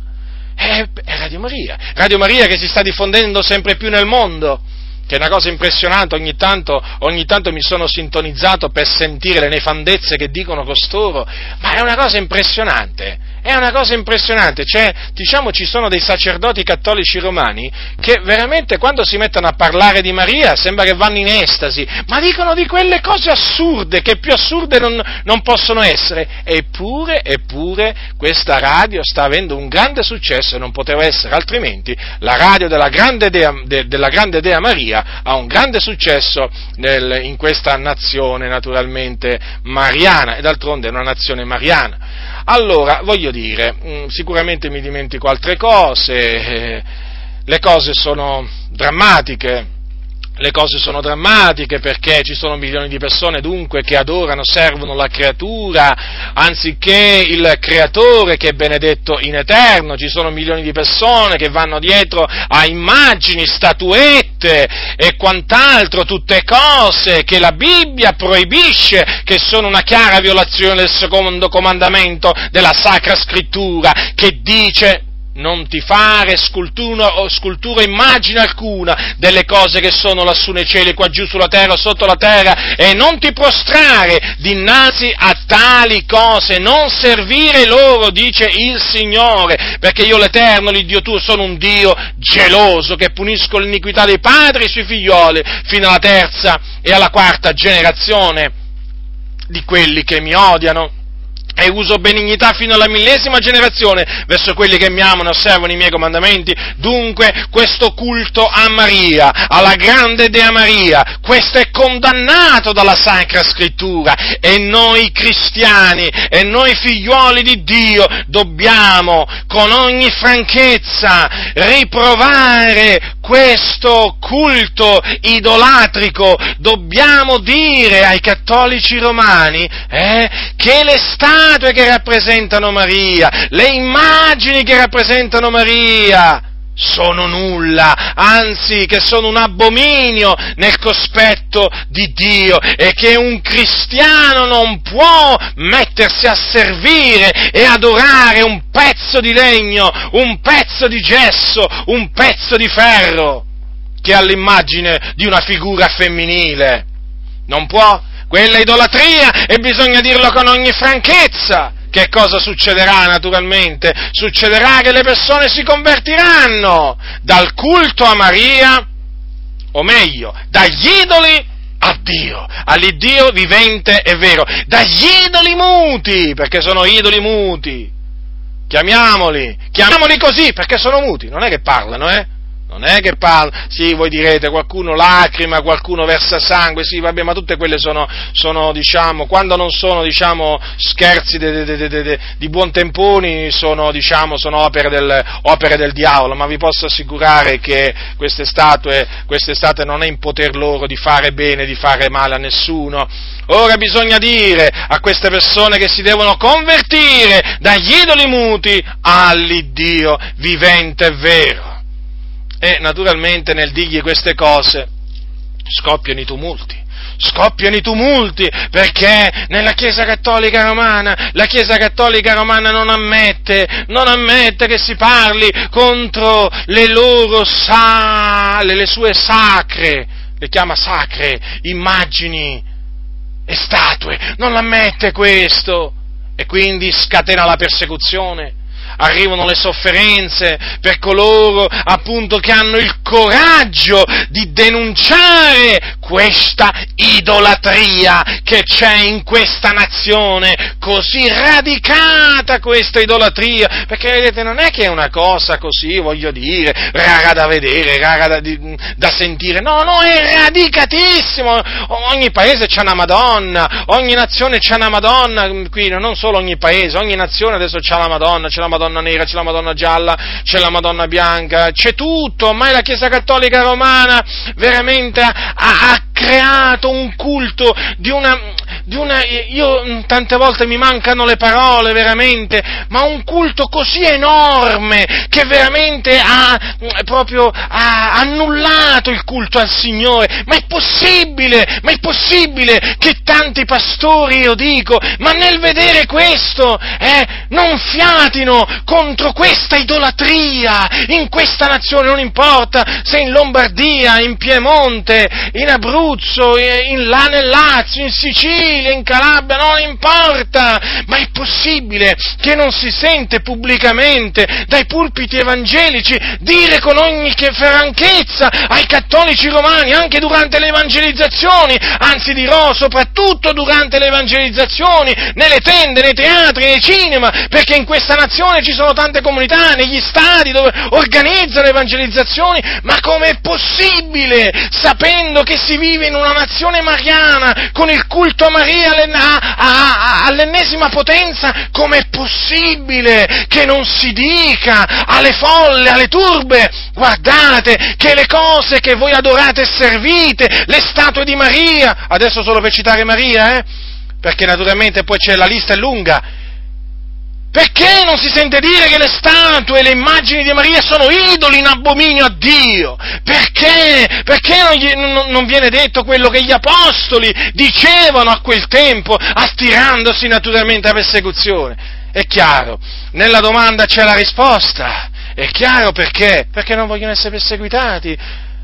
È, è Radio Maria. Radio Maria che si sta diffondendo sempre più nel mondo che è una cosa impressionante, ogni tanto, ogni tanto, mi sono sintonizzato per sentire le nefandezze che dicono costoro, ma è una cosa impressionante, è una cosa impressionante, cioè, diciamo ci sono dei sacerdoti cattolici romani che veramente quando si mettono a parlare di Maria sembra che vanno in estasi, ma dicono di quelle cose assurde, che più assurde non, non possono essere, eppure, eppure questa radio sta avendo un grande successo e non poteva essere altrimenti la radio della grande dea, de, della grande dea Maria ha un grande successo nel, in questa nazione naturalmente mariana e d'altronde è una nazione mariana. Allora, voglio dire, mm, sicuramente mi dimentico altre cose, eh, le cose sono drammatiche, le cose sono drammatiche perché ci sono milioni di persone dunque che adorano, servono la creatura anziché il creatore che è benedetto in eterno, ci sono milioni di persone che vanno dietro a immagini, statuette e quant'altro, tutte cose che la Bibbia proibisce, che sono una chiara violazione del secondo comandamento della Sacra Scrittura, che dice non ti fare scultura scultura immagine alcuna delle cose che sono lassù nei cieli, qua giù sulla terra, sotto la terra, e non ti prostrare dinanzi a tali cose, non servire loro, dice il Signore, perché io l'Eterno, l'Iddio tuo, sono un Dio geloso che punisco l'iniquità dei padri sui figlioli fino alla terza e alla quarta generazione di quelli che mi odiano e uso benignità fino alla millesima generazione verso quelli che mi amano e osservano i miei comandamenti. Dunque, questo culto a Maria, alla grande Dea Maria, questo è condannato dalla Sacra Scrittura e noi cristiani e noi figliuoli di Dio dobbiamo con ogni franchezza riprovare questo culto idolatrico, dobbiamo dire ai cattolici romani eh, che le statue che rappresentano Maria, le immagini che rappresentano Maria, sono nulla, anzi che sono un abominio nel cospetto di Dio e che un cristiano non può mettersi a servire e adorare un pezzo di legno, un pezzo di gesso, un pezzo di ferro che ha l'immagine di una figura femminile. Non può? Quella è idolatria e bisogna dirlo con ogni franchezza che cosa succederà naturalmente? Succederà che le persone si convertiranno dal culto a Maria, o meglio, dagli idoli a Dio, all'Iddio vivente e vero, dagli idoli muti, perché sono idoli muti. Chiamiamoli, chiamiamoli così perché sono muti, non è che parlano, eh? Non è che parla, sì, voi direte, qualcuno lacrima, qualcuno versa sangue, sì, vabbè, ma tutte quelle sono, sono diciamo, quando non sono, diciamo, scherzi de, de, de, di buon temponi, sono, diciamo, sono opere, del, opere, del, diavolo, ma vi posso assicurare che queste statue, queste statue non è in poter loro di fare bene, di fare male a nessuno. Ora bisogna dire a queste persone che si devono convertire dagli idoli muti all'Iddio vivente e vero. E naturalmente nel dirgli queste cose scoppiano i tumulti. Scoppiano i tumulti perché nella Chiesa Cattolica Romana la Chiesa Cattolica Romana non ammette, non ammette che si parli contro le loro sa, le sue sacre, le chiama sacre, immagini e statue. Non ammette questo e quindi scatena la persecuzione arrivano le sofferenze per coloro appunto che hanno il coraggio di denunciare questa idolatria che c'è in questa nazione, così radicata questa idolatria, perché vedete non è che è una cosa così, voglio dire, rara da vedere, rara da, da sentire, no, no, è radicatissimo, ogni paese c'è una Madonna, ogni nazione c'è una Madonna, qui non solo ogni paese, ogni nazione adesso c'è la Madonna, c'è la Madonna nera, c'è la Madonna gialla, c'è la Madonna bianca, c'è tutto, ormai la Chiesa Cattolica Romana veramente ha, ha creato un culto di una, di una, io tante volte mi mancano le parole veramente, ma un culto così enorme che veramente ha proprio ha annullato il culto al Signore. Ma è possibile, ma è possibile che tanti pastori, io dico, ma nel vedere questo, eh, non fiatino contro questa idolatria in questa nazione, non importa se in Lombardia, in Piemonte, in Abruzzo, in, là nel Lazio, in Sicilia, in Calabria, non importa, ma è possibile che non si sente pubblicamente dai pulpiti evangelici dire con ogni franchezza ai cattolici romani, anche durante le evangelizzazioni, anzi dirò soprattutto durante le evangelizzazioni, nelle tende, nei teatri, nei cinema, perché in questa nazione ci sono tante comunità, negli stadi dove organizzano evangelizzazioni, ma com'è possibile, sapendo che si vive in una nazione mariana, con il culto a Maria all'ennesima potenza, com'è possibile che non si dica alle folle, alle turbe, guardate che le cose che voi adorate e servite, le statue di Maria, adesso solo per citare Maria, eh? perché naturalmente poi c'è la lista è lunga, perché non si sente dire che le statue e le immagini di Maria sono idoli in abominio a Dio? Perché? Perché non, gli, non, non, viene detto quello che gli apostoli dicevano a quel tempo, astirandosi naturalmente a persecuzione? È chiaro, nella domanda c'è la risposta. È chiaro perché? Perché non vogliono essere perseguitati.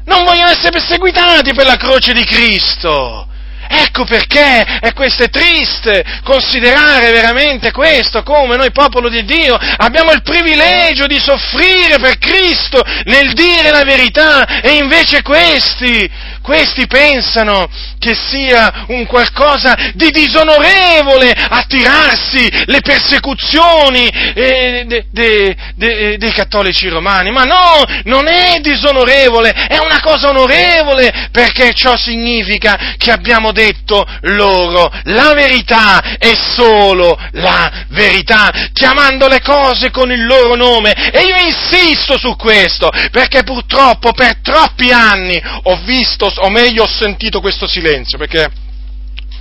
Non vogliono essere perseguitati per la croce di Cristo. Ecco perché, e questo è triste, considerare veramente questo come noi popolo di Dio abbiamo il privilegio di soffrire per Cristo nel dire la verità e invece questi, questi pensano che sia un qualcosa di disonorevole attirarsi le persecuzioni eh, de, de, de, dei cattolici romani, ma no, non è disonorevole, è una cosa onorevole perché ciò significa che abbiamo detto loro la verità è solo la verità, chiamando le cose con il loro nome. E io insisto su questo perché purtroppo per troppi anni ho visto o meglio ho sentito questo silenzio, perché,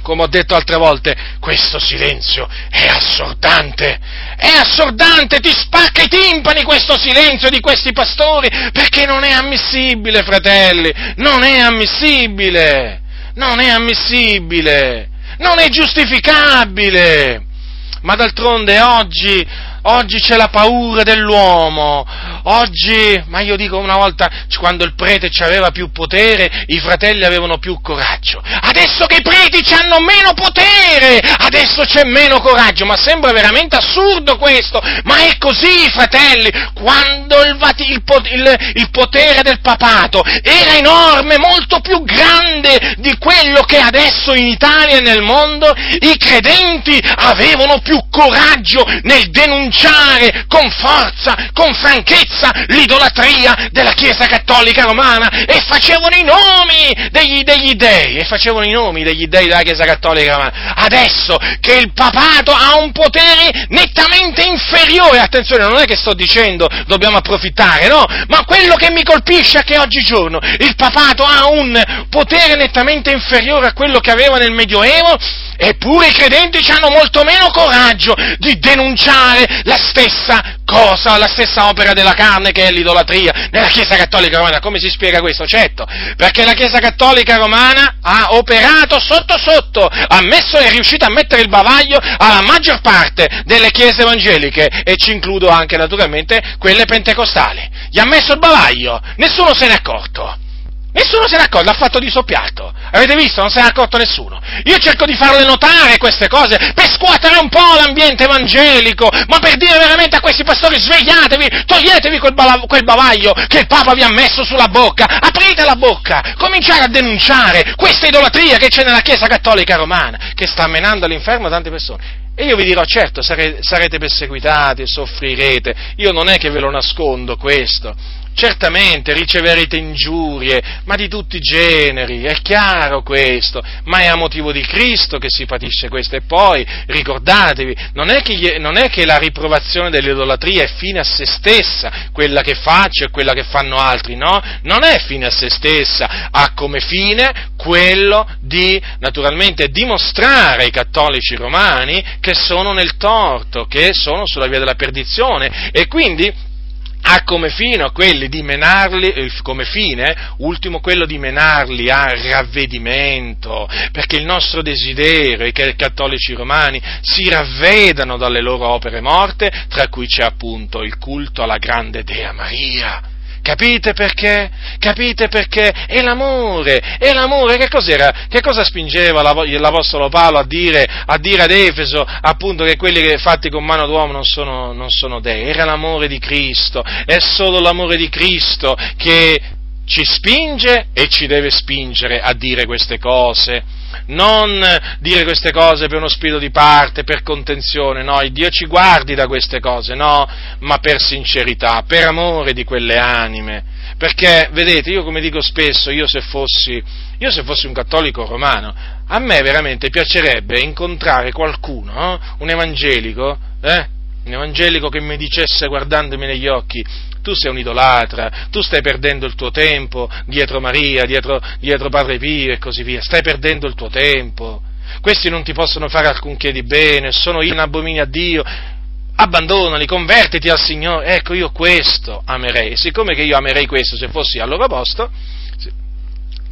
come ho detto altre volte, questo silenzio è assordante, è assordante, ti spacca i timpani questo silenzio di questi pastori, perché non è ammissibile, fratelli, non è ammissibile, non è ammissibile, non è giustificabile. Ma d'altronde oggi Oggi c'è la paura dell'uomo, oggi, ma io dico una volta, quando il prete aveva più potere, i fratelli avevano più coraggio. Adesso che i preti hanno meno potere, adesso c'è meno coraggio, ma sembra veramente assurdo questo, ma è così, fratelli, quando il, il, il, il potere del papato era enorme, molto più grande di quello che adesso in Italia e nel mondo, i credenti avevano più coraggio nel denunciare denunciare con forza, con franchezza l'idolatria della Chiesa Cattolica Romana e facevano i nomi degli, degli dei, e facevano i nomi degli dei della Chiesa Cattolica Romana. Adesso che il papato ha un potere nettamente inferiore, attenzione, non è che sto dicendo dobbiamo approfittare, no, ma quello che mi colpisce è che oggigiorno il papato ha un potere nettamente inferiore a quello che aveva nel Medioevo, eppure i credenti hanno molto meno coraggio di denunciare la stessa cosa, la stessa opera della carne che è l'idolatria nella Chiesa Cattolica Romana. Come si spiega questo? Certo, perché la Chiesa Cattolica Romana ha operato sotto sotto, ha messo, è riuscita a mettere il bavaglio alla maggior parte delle chiese evangeliche e ci includo anche naturalmente quelle pentecostali. Gli ha messo il bavaglio, nessuno se n'è accorto. Nessuno se ne accorge, l'ha fatto di soppiatto. Avete visto? Non se ne è accorto nessuno. Io cerco di farle notare queste cose per scuotere un po' l'ambiente evangelico, ma per dire veramente a questi pastori svegliatevi, toglietevi quel, bala- quel bavaglio che il Papa vi ha messo sulla bocca, aprite la bocca, cominciare a denunciare questa idolatria che c'è nella Chiesa Cattolica Romana, che sta menando all'inferno tante persone. E io vi dirò, certo, sarete, sarete perseguitati, soffrirete, io non è che ve lo nascondo questo, certamente riceverete ingiurie, ma di tutti i generi, è chiaro questo, ma è a motivo di Cristo che si patisce questo. E poi ricordatevi, non è che, non è che la riprovazione dell'idolatria è fine a se stessa, quella che faccio e quella che fanno altri, no? Non è fine a se stessa, ha come fine quello di naturalmente dimostrare ai cattolici romani che sono nel torto, che sono sulla via della perdizione e quindi ha come fine quelli di menarli, eh, come fine ultimo quello di menarli a ravvedimento, perché il nostro desiderio è che i cattolici romani si ravvedano dalle loro opere morte, tra cui c'è appunto il culto alla grande Dea Maria Capite perché? Capite perché? È l'amore, è l'amore. Che cos'era? Che cosa spingeva l'Apostolo Paolo a dire, a dire ad Efeso appunto che quelli fatti con mano d'uomo non sono, non sono dei? Era l'amore di Cristo. È solo l'amore di Cristo che ci spinge e ci deve spingere a dire queste cose non dire queste cose per uno spirito di parte, per contenzione, no, il Dio ci guardi da queste cose, no, ma per sincerità, per amore di quelle anime. Perché, vedete, io come dico spesso, io se fossi, io se fossi un cattolico romano, a me veramente piacerebbe incontrare qualcuno, eh, un evangelico, eh, un evangelico che mi dicesse guardandomi negli occhi, tu sei un idolatra, tu stai perdendo il tuo tempo dietro Maria, dietro, dietro Padre Pio e così via, stai perdendo il tuo tempo. Questi non ti possono fare alcunché di bene, sono in abominio a Dio, abbandonali, convertiti al Signore. Ecco, io questo amerei. Siccome che io amerei questo se fossi al loro posto,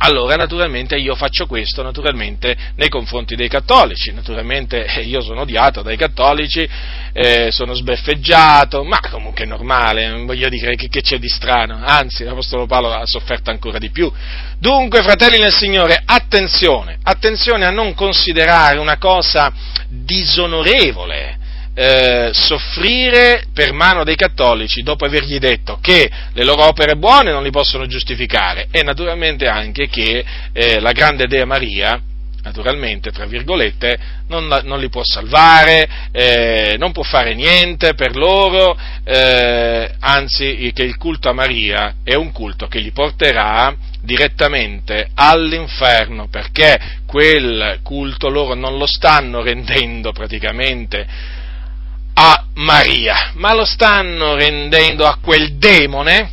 allora naturalmente io faccio questo naturalmente nei confronti dei cattolici, naturalmente eh, io sono odiato dai cattolici, eh, sono sbeffeggiato, ma comunque è normale, non voglio dire che, che, c'è di strano, anzi l'Apostolo Paolo ha sofferto ancora di più. Dunque, fratelli nel Signore, attenzione, attenzione a non considerare una cosa disonorevole, eh, soffrire per mano dei cattolici dopo avergli detto che le loro opere buone non li possono giustificare e naturalmente anche che eh, la grande Dea Maria, naturalmente, tra virgolette, non, non li può salvare, eh, non può fare niente per loro, eh, anzi che il culto a Maria è un culto che li porterà direttamente all'inferno perché quel culto loro non lo stanno rendendo praticamente a Maria, ma lo stanno rendendo a quel demone,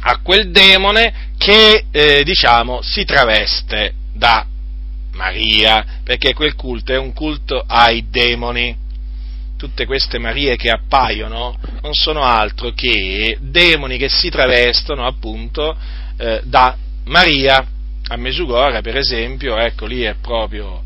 a quel demone che eh, diciamo si traveste da Maria, perché quel culto è un culto ai demoni. Tutte queste Marie che appaiono non sono altro che demoni che si travestono appunto eh, da Maria. A Mesugora, per esempio, ecco lì è proprio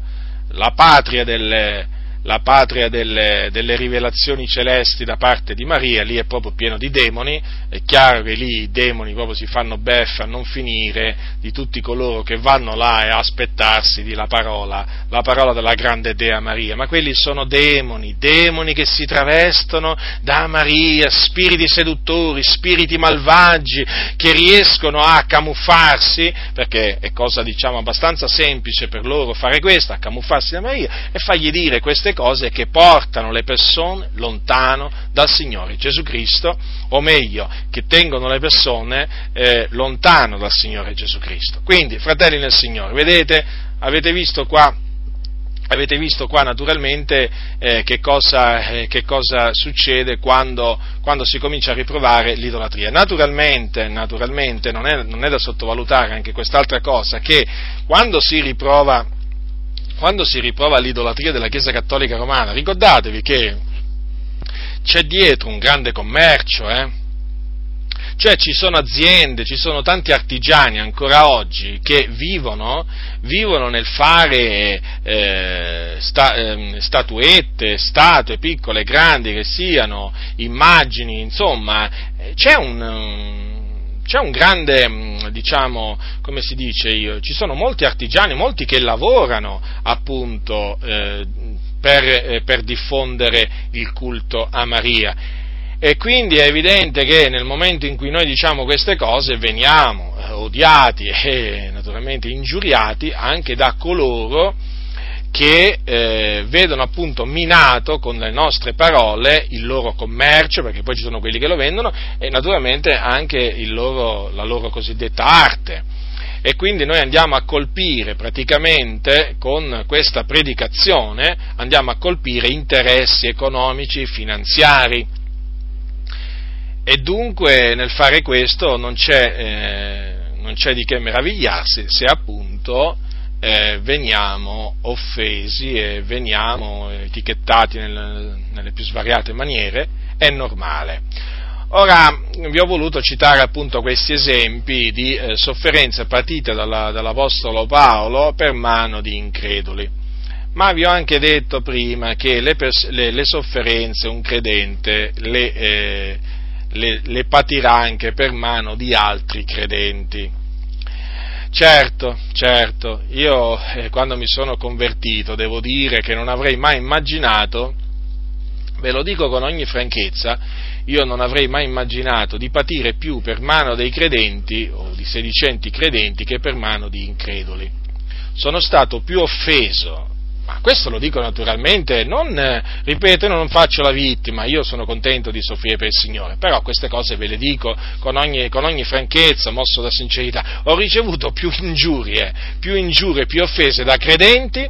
la patria delle, la patria delle, delle, rivelazioni celesti da parte di Maria, lì è proprio pieno di demoni, è chiaro che lì i demoni proprio si fanno beffa a non finire di tutti coloro che vanno là e aspettarsi di la parola, la parola della grande Dea Maria, ma quelli sono demoni, demoni che si travestono da Maria, spiriti seduttori, spiriti malvagi, che riescono a camuffarsi, perché è cosa diciamo abbastanza semplice per loro fare questo, a camuffarsi da Maria e fargli dire queste queste cose che portano le persone lontano dal Signore Gesù Cristo, o meglio, che tengono le persone eh, lontano dal Signore Gesù Cristo. Quindi, fratelli nel Signore, vedete, avete visto qua avete visto qua naturalmente eh, che, cosa, eh, che, cosa, succede quando, quando, si comincia a riprovare l'idolatria. Naturalmente, naturalmente non, è, non, è, da sottovalutare anche quest'altra cosa, che quando si riprova quando si riprova l'idolatria della Chiesa Cattolica Romana, ricordatevi che c'è dietro un grande commercio, eh? Cioè ci sono aziende, ci sono tanti artigiani ancora oggi che vivono, vivono nel fare eh, sta, eh, statuette, statue piccole, grandi che siano, immagini, insomma, c'è un, c'è un grande, mm, diciamo, come si dice io, ci sono molti artigiani, molti che lavorano appunto eh, per, eh, per diffondere il culto a Maria. E quindi è evidente che nel momento in cui noi diciamo queste cose veniamo eh, odiati e naturalmente ingiuriati anche da coloro che eh, vedono appunto minato con le nostre parole il loro commercio, perché poi ci sono quelli che lo vendono, e naturalmente anche loro, la loro cosiddetta arte. E quindi noi andiamo a colpire praticamente con questa predicazione, andiamo a colpire interessi economici, finanziari. E dunque nel fare questo non c'è, eh, non c'è di che meravigliarsi se appunto eh, veniamo offesi e veniamo etichettati nel, nelle più svariate maniere, è normale. Ora vi ho voluto citare appunto questi esempi di eh, sofferenze patite dalla, dall'Apostolo Paolo per mano di increduli. Ma vi ho anche detto prima che le, pers- le, le sofferenze un credente le, eh, le patirà anche per mano di altri credenti. Certo, certo, io eh, quando mi sono convertito devo dire che non avrei mai immaginato, ve lo dico con ogni franchezza, io non avrei mai immaginato di patire più per mano dei credenti o di sedicenti credenti che per mano di increduli. Sono stato più offeso ma questo lo dico naturalmente, non, ripeto, non faccio la vittima, io sono contento di soffrire per il Signore, però queste cose ve le dico con ogni, con ogni franchezza, mosso da sincerità. Ho ricevuto più ingiurie, più ingiurie, più offese da credenti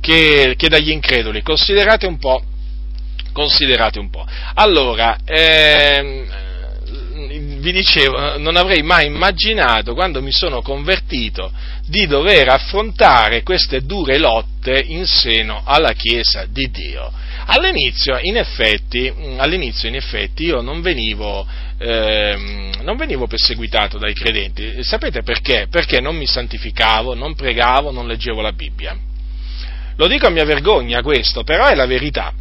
che, che dagli increduli. Considerate un po', considerate un po'. Allora, ehm, vi dicevo, non avrei mai immaginato quando mi sono convertito di dover affrontare queste dure lotte in seno alla Chiesa di Dio. All'inizio, in effetti, all'inizio, in effetti io non venivo, eh, non venivo perseguitato dai credenti. Sapete perché? Perché non mi santificavo, non pregavo, non leggevo la Bibbia. Lo dico a mia vergogna questo, però è la verità.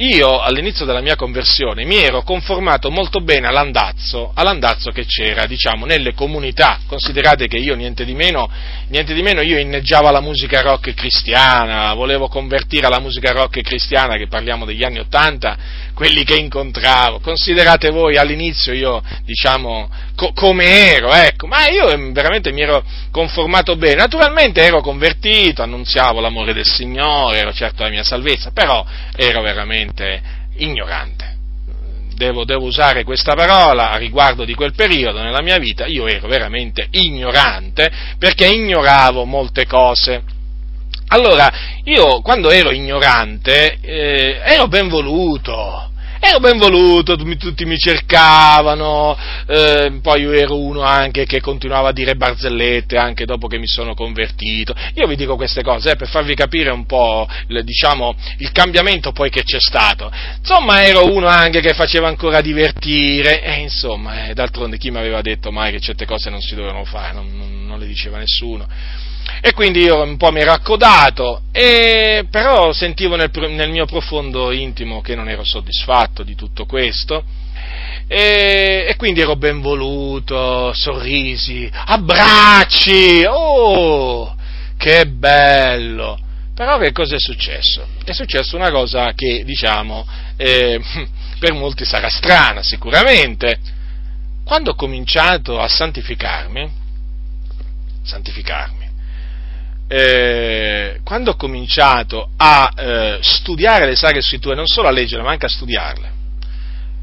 Io all'inizio della mia conversione mi ero conformato molto bene all'andazzo, all'andazzo che c'era, diciamo, nelle comunità. Considerate che io niente di meno, niente di meno io inneggiavo alla musica rock cristiana, volevo convertire alla musica rock cristiana, che parliamo degli anni Ottanta, quelli che incontravo. Considerate voi all'inizio io, diciamo, co- come ero, ecco, ma io veramente mi ero conformato bene. Naturalmente ero convertito, annunziavo l'amore del Signore, ero certo la mia salvezza, però ero veramente ignorante. Devo, devo, usare questa parola a riguardo di quel periodo nella mia vita, io ero veramente ignorante perché ignoravo molte cose. Allora, io quando ero ignorante eh, ero ben voluto, ero ben voluto, tutti mi cercavano, eh, poi io ero uno anche che continuava a dire barzellette anche dopo che mi sono convertito. Io vi dico queste cose eh, per farvi capire un po' il, diciamo, il cambiamento poi che c'è stato. Insomma, ero uno anche che faceva ancora divertire, e insomma, eh, d'altronde chi mi aveva detto mai che certe cose non si dovevano fare, non, non, non le diceva nessuno. E quindi io un po' mi ero accodato, e, però sentivo nel, nel mio profondo intimo che non ero soddisfatto di tutto questo. E, e, quindi ero ben voluto, sorrisi, abbracci, oh, che bello! Però che cosa è successo? È successa una cosa che, diciamo, eh, per molti sarà strana sicuramente. Quando ho cominciato a santificarmi, santificarmi, eh, quando ho cominciato a eh, studiare le Sacre Scritture, non solo a leggerle, ma anche a studiarle,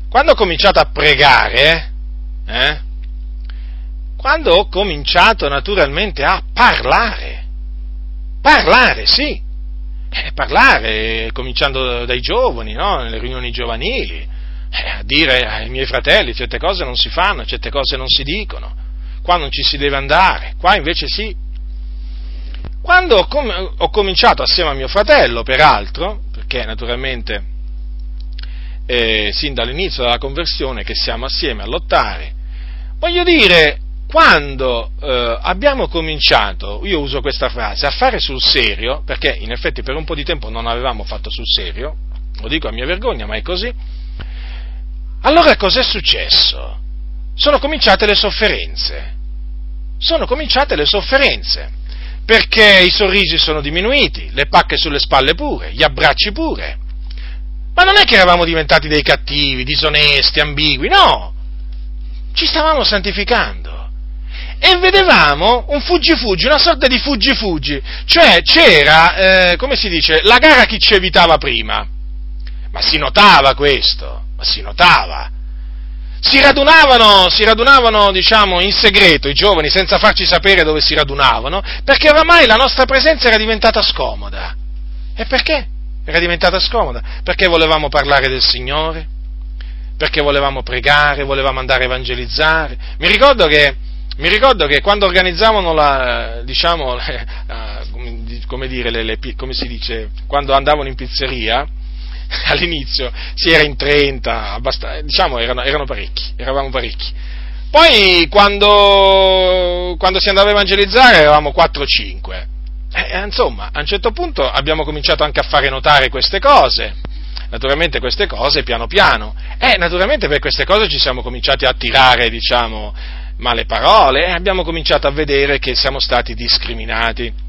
quando ho cominciato a pregare, eh, quando ho cominciato naturalmente a parlare, parlare, sì, eh, parlare, cominciando dai giovani, no? nelle riunioni giovanili, eh, a dire ai miei fratelli certe cose non si fanno, certe cose non si dicono, qua non ci si deve andare, qua invece sì, quando ho, com- ho cominciato assieme a mio fratello, peraltro, perché naturalmente eh, sin dall'inizio della conversione che siamo assieme a lottare, voglio dire, quando eh, abbiamo cominciato, io uso questa frase, a fare sul serio, perché in effetti per un po' di tempo non avevamo fatto sul serio, lo dico a mia vergogna, ma è così, allora cos'è successo? Sono cominciate le sofferenze. Sono cominciate le sofferenze perché i sorrisi sono diminuiti, le pacche sulle spalle pure, gli abbracci pure. Ma non è che eravamo diventati dei cattivi, disonesti, ambigui, no! Ci stavamo santificando. e vedevamo un fuggi-fuggi, una sorta di fuggi-fuggi, cioè c'era, eh, come si dice, la gara chi ci evitava prima. Ma si notava questo, ma si notava. Si radunavano, si radunavano, diciamo, in segreto i giovani senza farci sapere dove si radunavano, perché oramai la nostra presenza era diventata scomoda. E perché? Era diventata scomoda? Perché volevamo parlare del Signore, perché volevamo pregare, volevamo andare a evangelizzare. Mi ricordo che, mi ricordo che quando organizzavano la, diciamo, la, come, dire, le, le, come si dice, quando andavano in pizzeria, all'inizio si era in 30, diciamo erano, erano parecchi, eravamo parecchi. Poi quando, quando, si andava a evangelizzare eravamo 4 o 5. Eh, insomma, a un certo punto abbiamo cominciato anche a fare notare queste cose. Naturalmente queste cose piano piano. E eh, naturalmente per queste cose ci siamo cominciati a tirare, diciamo, male parole e abbiamo cominciato a vedere che siamo stati discriminati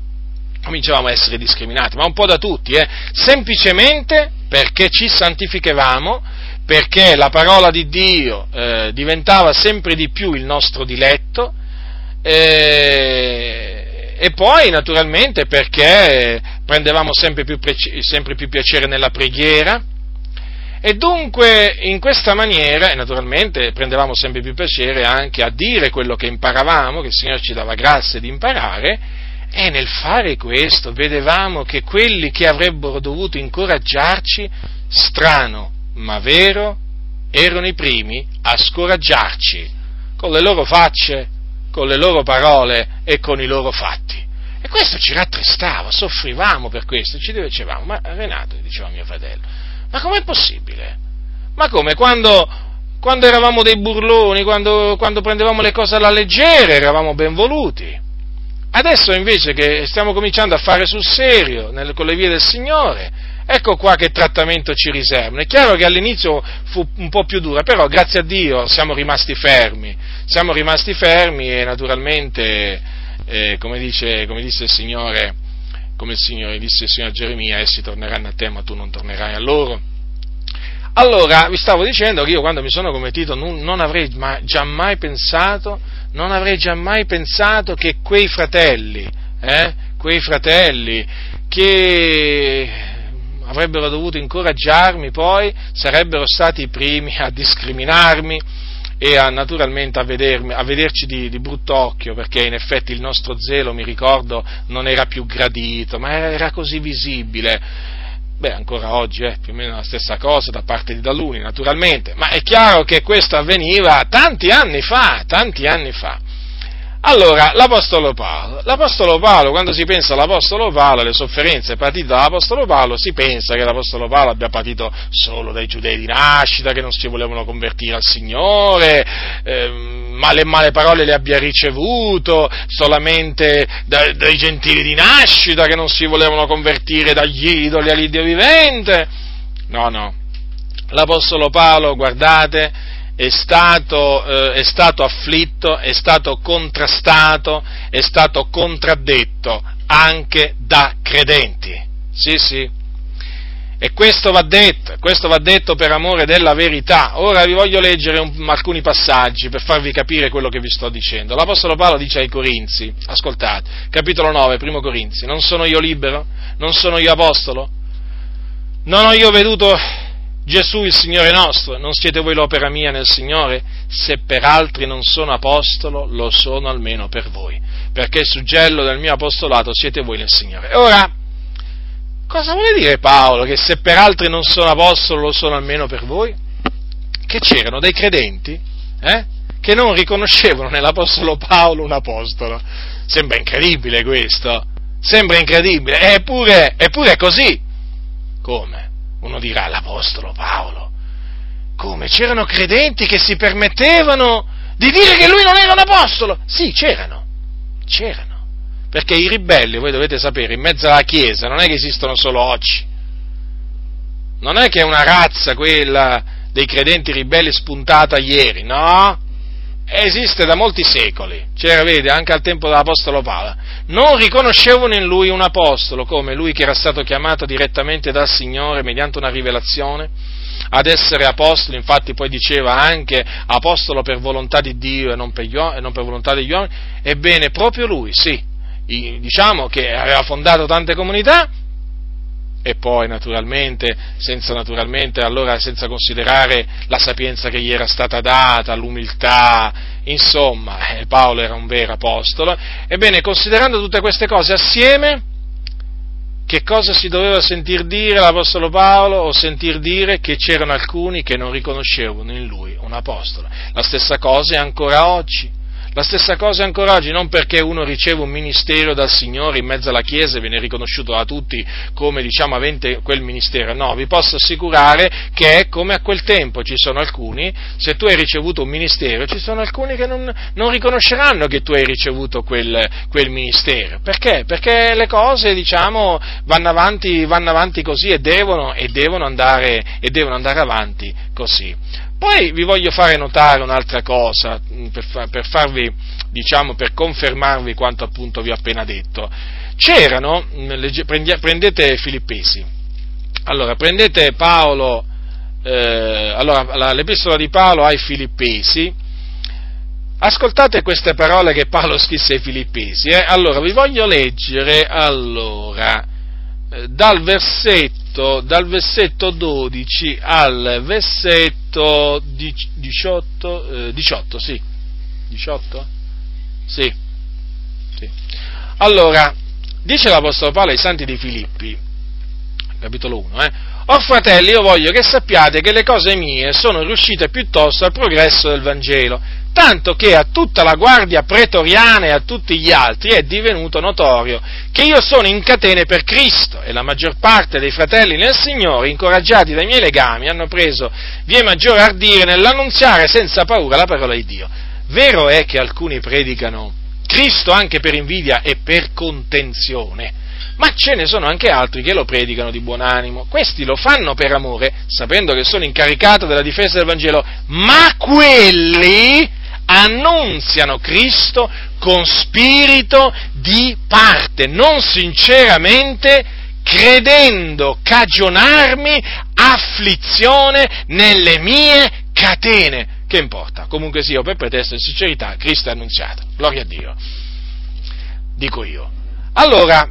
cominciavamo a essere discriminati, ma un po' da tutti, eh? semplicemente perché ci santificavamo, perché la parola di Dio eh, diventava sempre di più il nostro diletto, eh, e poi naturalmente perché prendevamo sempre più, sempre più piacere nella preghiera, e dunque in questa maniera, naturalmente prendevamo sempre più piacere anche a dire quello che imparavamo, che il Signore ci dava grazia di imparare, e nel fare questo vedevamo che quelli che avrebbero dovuto incoraggiarci, strano ma vero, erano i primi a scoraggiarci con le loro facce, con le loro parole e con i loro fatti. E questo ci rattristava, soffrivamo per questo, ci dicevamo, ma Renato, diceva mio fratello, ma com'è possibile? Ma come quando, quando eravamo dei burloni, quando, quando prendevamo le cose alla leggera, eravamo ben voluti? Adesso invece che stiamo cominciando a fare sul serio nel, con le vie del Signore, ecco qua che trattamento ci riservano. È chiaro che all'inizio fu un po' più dura, però grazie a Dio siamo rimasti fermi, siamo rimasti fermi e naturalmente, eh, come, dice, come disse il Signore, come il Signore disse il Signore Geremia, essi torneranno a te ma tu non tornerai a loro. Allora, vi stavo dicendo che io quando mi sono convertito non, non avrei mai, già mai pensato, non avrei già mai pensato che quei fratelli, eh, quei fratelli che avrebbero dovuto incoraggiarmi poi sarebbero stati i primi a discriminarmi e a, naturalmente a, vedermi, a vederci di, di, brutto occhio perché in effetti il nostro zelo, mi ricordo, non era più gradito, ma era così visibile Beh, ancora oggi è più o meno la stessa cosa da parte di taluni, naturalmente, ma è chiaro che questo avveniva tanti anni fa, tanti anni fa. Allora, l'Apostolo Paolo, l'Apostolo Paolo, quando si pensa all'Apostolo Paolo, alle sofferenze patite dall'Apostolo Paolo, si pensa che l'Apostolo Paolo abbia patito solo dai giudei di nascita, che non si volevano convertire al Signore, ehm, male male parole le abbia ricevuto solamente da, dai gentili di nascita, che non si volevano convertire dagli idoli all'Iddio vivente. No, no. L'Apostolo Paolo, guardate, è stato, eh, è stato afflitto, è stato contrastato, è stato contraddetto anche da credenti. Sì, sì. E questo va detto, questo va detto per amore della verità. Ora vi voglio leggere un, alcuni passaggi per farvi capire quello che vi sto dicendo. L'Apostolo Paolo dice ai Corinzi, ascoltate, capitolo 9, primo Corinzi, non sono io libero? Non sono io apostolo? Non ho io veduto Gesù il Signore nostro, non siete voi l'opera mia nel Signore? Se per altri non sono apostolo, lo sono almeno per voi, perché il suggello del mio apostolato siete voi nel Signore. Ora, cosa vuole dire Paolo che se per altri non sono apostolo, lo sono almeno per voi? Che c'erano dei credenti, eh? Che non riconoscevano nell'apostolo Paolo un apostolo. Sembra incredibile questo, sembra incredibile, eppure, eppure è così. Come? Uno dirà l'Apostolo Paolo. Come? C'erano credenti che si permettevano di dire che lui non era un apostolo? Sì, c'erano. C'erano. Perché i ribelli, voi dovete sapere, in mezzo alla Chiesa non è che esistono solo oggi. Non è che è una razza quella dei credenti ribelli spuntata ieri, no? Esiste da molti secoli, c'era, vede, anche al tempo dell'Apostolo Paolo, non riconoscevano in lui un apostolo, come lui che era stato chiamato direttamente dal Signore mediante una rivelazione, ad essere apostolo, infatti poi diceva anche apostolo per volontà di Dio e non per, e non per volontà degli uomini, ebbene proprio lui, sì, diciamo che aveva fondato tante comunità, e poi naturalmente senza, naturalmente, allora, senza considerare la sapienza che gli era stata data, l'umiltà, insomma, eh, Paolo era un vero apostolo. Ebbene, considerando tutte queste cose assieme, che cosa si doveva sentir dire l'Apostolo Paolo o sentir dire che c'erano alcuni che non riconoscevano in lui un apostolo? La stessa cosa è ancora oggi. La stessa cosa ancora oggi, non perché uno riceve un ministero dal Signore in mezzo alla Chiesa e viene riconosciuto da tutti come diciamo avente quel ministero, no, vi posso assicurare che è come a quel tempo, ci sono alcuni, se tu hai ricevuto un ministero, ci sono alcuni che non, non riconosceranno che tu hai ricevuto quel, quel, ministero, perché? Perché le cose diciamo vanno avanti, vanno avanti così e devono, e devono, andare, e devono andare avanti così. Poi vi voglio fare notare un'altra cosa, mm, per, far, per farvi, diciamo, per confermarvi quanto appunto vi ho appena detto. C'erano, mm, prendete Filippesi, allora prendete Paolo, eh, allora, l'epistola di Paolo ai Filippesi, ascoltate queste parole che Paolo scrisse ai Filippesi, eh? allora vi voglio leggere, allora, eh, dal versetto, dal versetto 12 al versetto 18, eh, 18, sì, 18? Sì, sì. Allora, dice l'Apostolo Paolo ai Santi di Filippi, capitolo 1, eh, Or fratelli, io voglio che sappiate che le cose mie sono riuscite piuttosto al progresso del Vangelo, tanto che a tutta la guardia pretoriana e a tutti gli altri è divenuto notorio che io sono in catene per Cristo e la maggior parte dei fratelli nel Signore, incoraggiati dai miei legami, hanno preso vie maggiore ardire nell'annunziare senza paura la parola di Dio. Vero è che alcuni predicano Cristo anche per invidia e per contenzione, ma ce ne sono anche altri che lo predicano di buon animo. Questi lo fanno per amore, sapendo che sono incaricato della difesa del Vangelo, ma quelli annunziano Cristo con spirito di parte, non sinceramente credendo cagionarmi afflizione nelle mie catene. Che importa? Comunque sia, per pretesto di sincerità, Cristo è annunziato. Gloria a Dio. Dico io. Allora,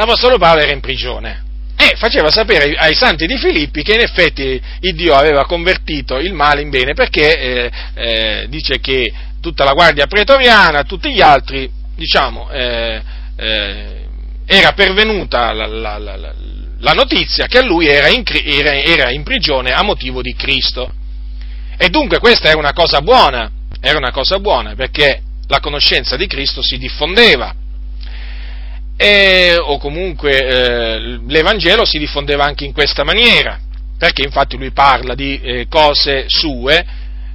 l'Apostolo Paolo era in prigione e faceva sapere ai santi di Filippi che in effetti Dio aveva convertito il male in bene perché eh, eh, dice che tutta la guardia pretoriana, tutti gli altri, diciamo, eh, eh era pervenuta la, la, la, la, notizia che lui era in, era, era in prigione a motivo di Cristo. E dunque questa era una cosa buona, era una cosa buona perché la conoscenza di Cristo si diffondeva e, o comunque eh, l'Evangelo si diffondeva anche in questa maniera, perché infatti lui parla di eh, cose sue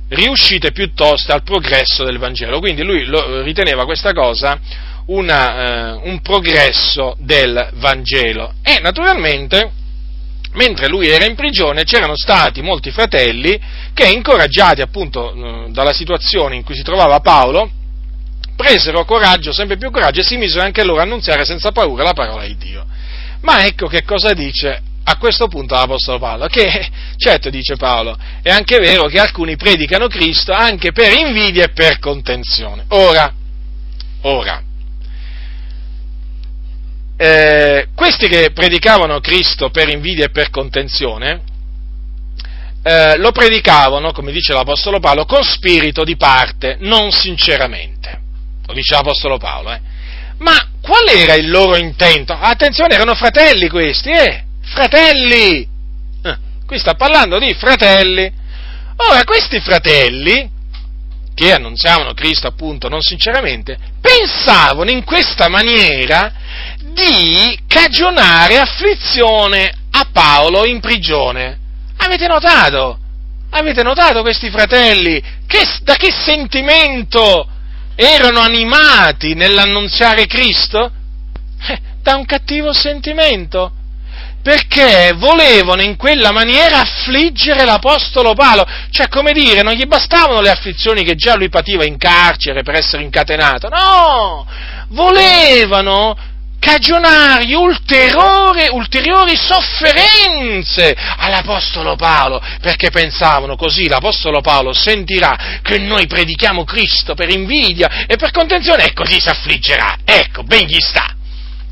riuscite piuttosto al progresso del Vangelo, quindi lui lo, riteneva questa cosa una, eh, un progresso del Vangelo. E naturalmente mentre lui era in prigione c'erano stati molti fratelli che incoraggiati appunto eh, dalla situazione in cui si trovava Paolo, presero coraggio, sempre più coraggio, e si misero anche loro a annunziare senza paura la parola di Dio. Ma ecco che cosa dice a questo punto l'Apostolo Paolo, che certo dice Paolo, è anche vero che alcuni predicano Cristo anche per invidia e per contenzione. Ora, ora, eh, questi che predicavano Cristo per invidia e per contenzione, eh, lo predicavano, come dice l'Apostolo Paolo, con spirito di parte, non sinceramente lo dice l'Apostolo Paolo, eh. Ma qual era il loro intento? Attenzione, erano fratelli questi, eh? Fratelli! Eh, qui sta parlando di fratelli. Ora, questi fratelli, che annunziavano Cristo appunto non sinceramente, pensavano in questa maniera di cagionare afflizione a Paolo in prigione. Avete notato? Avete notato questi fratelli? Che, da che sentimento erano animati nell'annunziare Cristo? Eh, da un cattivo sentimento, perché volevano in quella maniera affliggere l'Apostolo Paolo, cioè come dire, non gli bastavano le afflizioni che già lui pativa in carcere per essere incatenato, no, volevano cagionare ulteriori, ulteriori sofferenze all'Apostolo Paolo, perché pensavano così, l'Apostolo Paolo sentirà che noi predichiamo Cristo per invidia e per contenzione e così si affliggerà. Ecco, ben gli sta.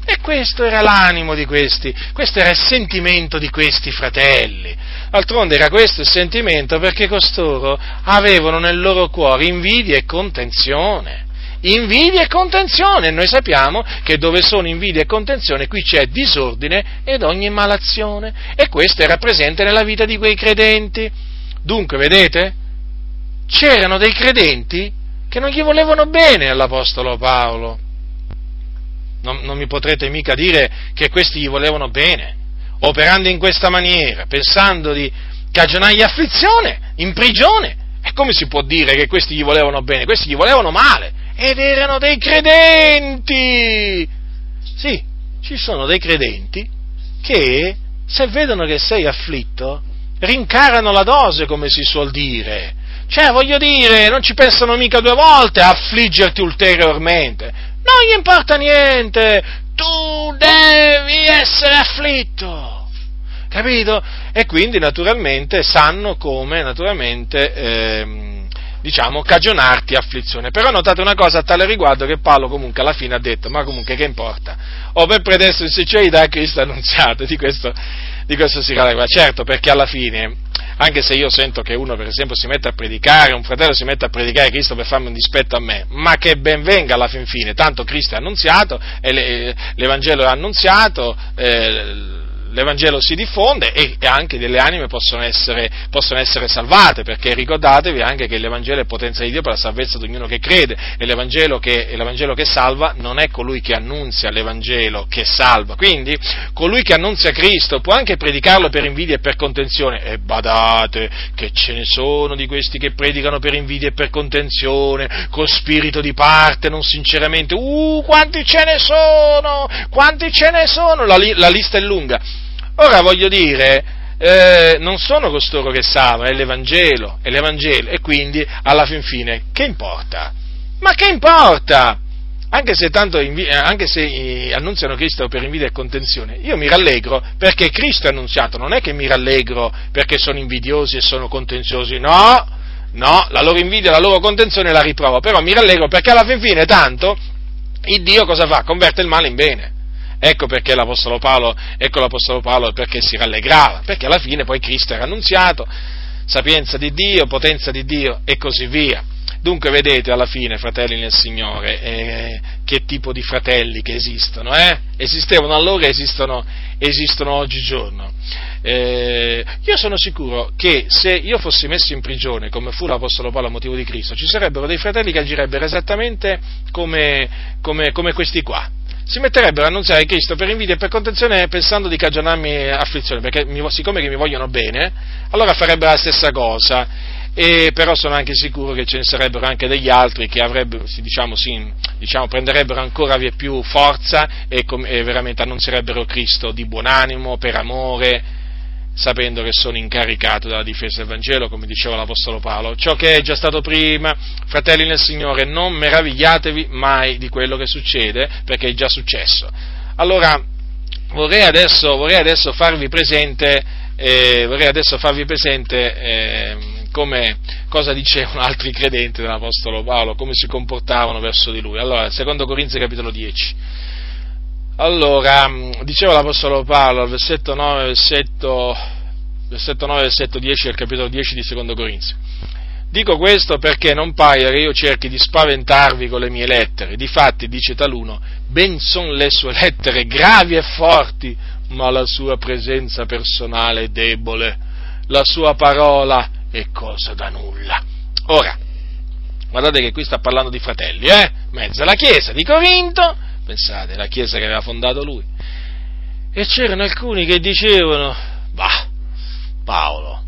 E questo era l'animo di questi, questo era il sentimento di questi fratelli. D'altronde era questo il sentimento perché costoro avevano nel loro cuore invidia e contenzione. Invidia e contenzione, e noi sappiamo che dove sono invidia e contenzione qui c'è disordine ed ogni malazione, e questo era presente nella vita di quei credenti. Dunque, vedete, c'erano dei credenti che non gli volevano bene all'Apostolo Paolo non, non mi potrete mica dire che questi gli volevano bene, operando in questa maniera, pensando di cagionargli afflizione, in prigione. E come si può dire che questi gli volevano bene? Questi gli volevano male. Ed erano dei credenti. Sì, ci sono dei credenti che se vedono che sei afflitto, rincarano la dose, come si suol dire. Cioè, voglio dire, non ci pensano mica due volte a affliggerti ulteriormente. Non gli importa niente, tu devi essere afflitto, capito? E quindi naturalmente sanno come, naturalmente, ehm, diciamo, cagionarti afflizione. Però notate una cosa a tale riguardo che Paolo comunque alla fine ha detto, ma comunque che importa? O per predesto in sincerità Cristo annunziato, di questo, di questo si rallegra. Certo, perché alla fine anche se io sento che uno per esempio si mette a predicare, un fratello si mette a predicare Cristo per farmi un dispetto a me, ma che ben venga alla fin fine, tanto Cristo è annunziato, e l'Evangelo è annunziato, eh, l'Evangelo si diffonde e anche delle anime possono essere, possono essere, salvate, perché ricordatevi anche che l'Evangelo è potenza di Dio per la salvezza di ognuno che crede e l'Evangelo che, l'Evangelo che salva non è colui che annunzia l'Evangelo che salva. Quindi colui che annunzia Cristo può anche predicarlo per invidia e per contenzione e badate che ce ne sono di questi che predicano per invidia e per contenzione, con spirito di parte, non sinceramente. Uh, quanti ce ne sono! Quanti ce ne sono! La, la lista è lunga. Ora voglio dire, eh, non sono costoro che salvano, è l'Evangelo, è l'Evangelo, e quindi alla fin fine che importa? Ma che importa? Anche se, tanto, eh, anche se eh, annunziano Cristo per invidia e contenzione, io mi rallegro perché Cristo è annunziato, non è che mi rallegro perché sono invidiosi e sono contenziosi, no, no, la loro invidia e la loro contenzione la riprovo, però mi rallegro perché alla fin fine tanto il Dio cosa fa? Converte il male in bene. Ecco perché l'Apostolo Paolo, ecco l'Apostolo Paolo perché si rallegrava, perché alla fine poi Cristo era annunziato, sapienza di Dio, potenza di Dio e così via. Dunque vedete alla fine, fratelli nel Signore, eh, che tipo di fratelli che esistono, eh? Esistevano allora e esistono, esistono oggigiorno. Eh, io sono sicuro che se io fossi messo in prigione, come fu l'Apostolo Paolo a motivo di Cristo, ci sarebbero dei fratelli che agirebbero esattamente come, come, come questi qua si metterebbero a annunziare Cristo per invidia e per contenzione pensando di cagionarmi afflizione, perché mi, siccome che mi vogliono bene, allora farebbero la stessa cosa. E però sono anche sicuro che ce ne sarebbero anche degli altri che avrebbero, diciamo, sì, diciamo, prenderebbero ancora più forza e, e veramente annunzierebbero Cristo di buon animo, per amore, sapendo che sono incaricato della difesa del Vangelo, come diceva l'Apostolo Paolo. Ciò che è già stato prima, fratelli nel Signore, non meravigliatevi mai di quello che succede, perché è già successo. Allora, vorrei adesso, vorrei adesso farvi presente, eh, vorrei adesso farvi presente eh, come, cosa dicevano altri credenti dell'Apostolo Paolo, come si comportavano verso di lui. Allora, secondo Corinzi capitolo 10. Allora, mm, diceva l'Apostolo Paolo al versetto 9, versetto, versetto 9, versetto 10 del capitolo 10 di Secondo Corinzi. Dico questo perché non paia che io cerchi di spaventarvi con le mie lettere. Difatti, dice taluno, ben sono le sue lettere gravi e forti, ma la sua presenza personale è debole. La sua parola è cosa da nulla. Ora, guardate che qui sta parlando di fratelli, eh? Mezza la chiesa di Corinto, pensate, la chiesa che aveva fondato lui. E c'erano alcuni che dicevano, bah, Paolo,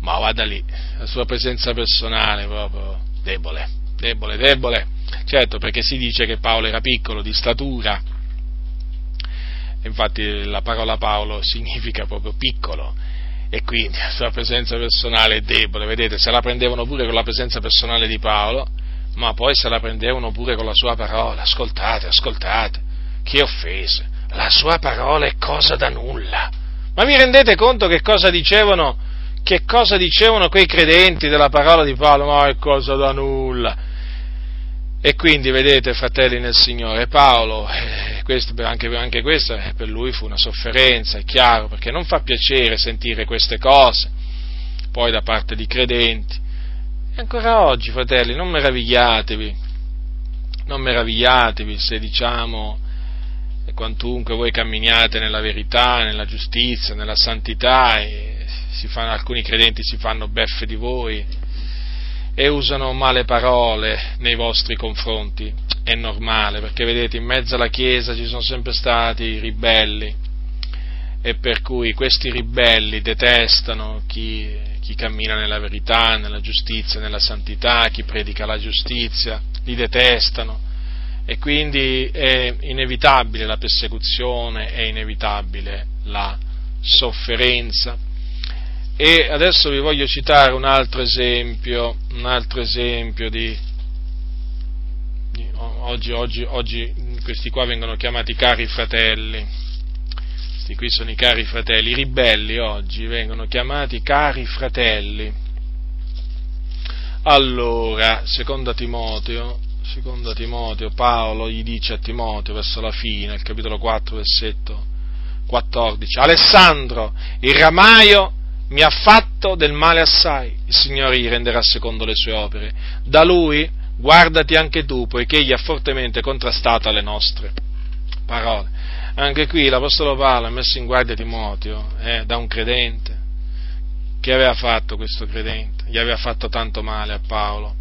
ma guarda lì, la sua presenza personale proprio debole, debole, debole. Certo, perché si dice che Paolo era piccolo, di statura, infatti la parola Paolo significa proprio piccolo, e quindi la sua presenza personale è debole, vedete, se la prendevano pure con la presenza personale di Paolo, ma poi se la prendevano pure con la sua parola, ascoltate, ascoltate, che offese. La sua parola è cosa da nulla. Ma vi rendete conto che cosa dicevano, che cosa dicevano quei credenti della parola di Paolo? Ma è cosa da nulla. E quindi, vedete, fratelli nel Signore, Paolo, eh, questo, anche, anche questa eh, per lui fu una sofferenza, è chiaro, perché non fa piacere sentire queste cose, poi da parte di credenti. E ancora oggi, fratelli, non meravigliatevi, non meravigliatevi se diciamo quantunque voi camminiate nella verità, nella giustizia, nella santità fanno, alcuni credenti si fanno beffe di voi e usano male parole nei vostri confronti. È normale, perché vedete, in mezzo alla Chiesa ci sono sempre stati ribelli e per cui questi ribelli detestano chi, chi cammina nella verità, nella giustizia, nella santità, chi predica la giustizia, li detestano e quindi è inevitabile la persecuzione, è inevitabile la sofferenza. E adesso vi voglio citare un altro esempio, un altro esempio di, di oggi, oggi, oggi questi qua vengono chiamati cari fratelli, questi qui sono i cari fratelli, i ribelli oggi vengono chiamati cari fratelli. Allora, secondo Timoteo, secondo Timoteo, Paolo gli dice a Timoteo verso la fine, il capitolo 4, versetto 14, Alessandro, il ramaio mi ha fatto del male assai, il Signore gli renderà secondo le sue opere. Da lui guardati anche tu, poiché egli ha fortemente contrastato le nostre parole. Anche qui l'Apostolo Paolo ha messo in guardia Timoteo eh, da un credente. Che aveva fatto questo credente? Gli aveva fatto tanto male a Paolo.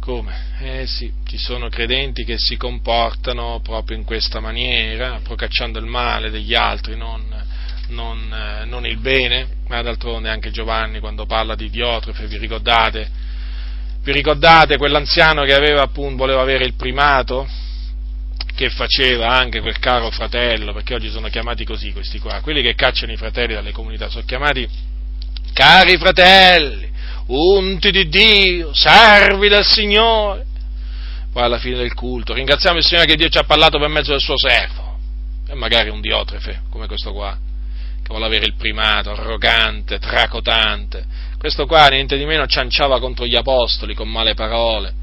Come? Eh sì, ci sono credenti che si comportano proprio in questa maniera, procacciando il male degli altri, non, non, eh, non il bene, ma d'altronde anche Giovanni quando parla di Diotrefe, vi ricordate? Vi ricordate quell'anziano che aveva appunto, voleva avere il primato? Che faceva anche quel caro fratello, perché oggi sono chiamati così questi qua, quelli che cacciano i fratelli dalle comunità, sono chiamati cari fratelli, unti di Dio, servi del Signore. Poi alla fine del culto ringraziamo il Signore che Dio ci ha parlato per mezzo del suo servo, e magari un diotrefe come questo qua, che vuole avere il primato, arrogante, tracotante. Questo qua niente di meno cianciava contro gli apostoli con male parole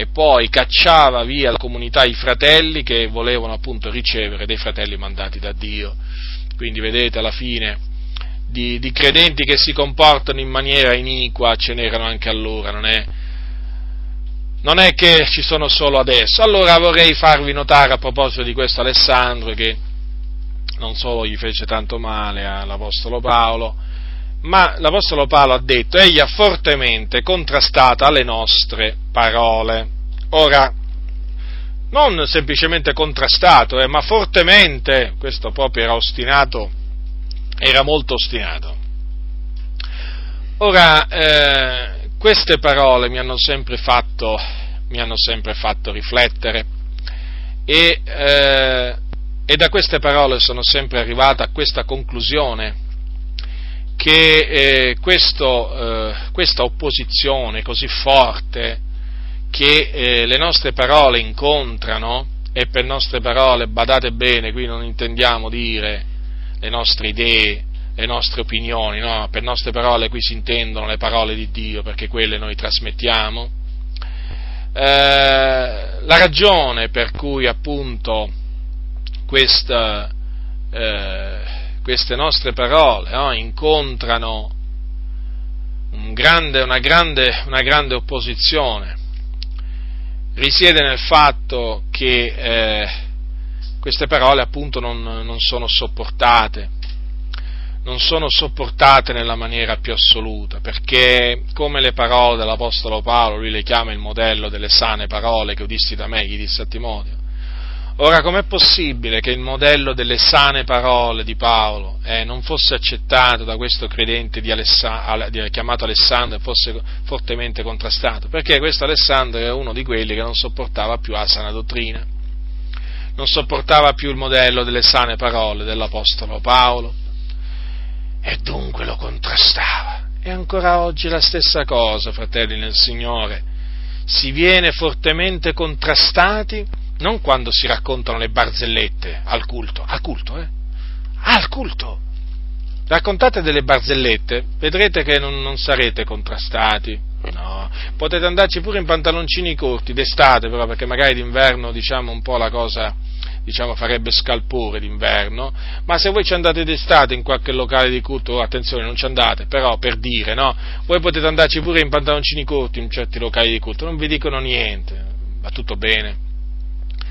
e poi cacciava via la comunità i fratelli che volevano appunto ricevere dei fratelli mandati da Dio. Quindi vedete alla fine di, di, credenti che si comportano in maniera iniqua ce n'erano anche allora, non è, non è che ci sono solo adesso. Allora vorrei farvi notare a proposito di questo Alessandro che non solo gli fece tanto male all'Apostolo Paolo, ma l'Apostolo Paolo ha detto, egli ha fortemente contrastato le nostre parole. Ora, non semplicemente contrastato, eh, ma fortemente, questo proprio era ostinato era molto ostinato. Ora, eh, queste parole mi hanno sempre fatto, hanno sempre fatto riflettere e, eh, e, da queste parole sono sempre arrivato a questa conclusione che eh, questo, eh, questa opposizione così forte che eh, le nostre parole incontrano, e per nostre parole, badate bene, qui non intendiamo dire le nostre idee, le nostre opinioni, no? per nostre parole qui si intendono le parole di Dio perché quelle noi trasmettiamo. Eh, la ragione per cui appunto questa, eh, queste nostre parole no? incontrano un grande, una, grande, una, grande, opposizione risiede nel fatto che eh, queste parole appunto non, non sono sopportate, non sono sopportate nella maniera più assoluta, perché come le parole dell'Apostolo Paolo, lui le chiama il modello delle sane parole che udisti da me, gli disse a Timoteo. Ora, com'è possibile che il modello delle sane parole di Paolo eh, non fosse accettato da questo credente Alessa, chiamato Alessandro e fosse fortemente contrastato? Perché questo Alessandro era uno di quelli che non sopportava più la sana dottrina non sopportava più il modello delle sane parole dell'Apostolo Paolo e dunque lo contrastava. E ancora oggi la stessa cosa, fratelli nel Signore. Si viene fortemente contrastati non quando si raccontano le barzellette al culto, al culto, eh? Al culto! Raccontate delle barzellette, vedrete che non, non sarete contrastati. No, potete andarci pure in pantaloncini corti, d'estate però, perché magari d'inverno, diciamo, un po' la cosa, diciamo, farebbe scalpore d'inverno, ma se voi ci andate d'estate in qualche locale di culto, attenzione, non ci andate, però per dire, no? Voi potete andarci pure in pantaloncini corti in certi locali di culto, non vi dicono niente, va tutto bene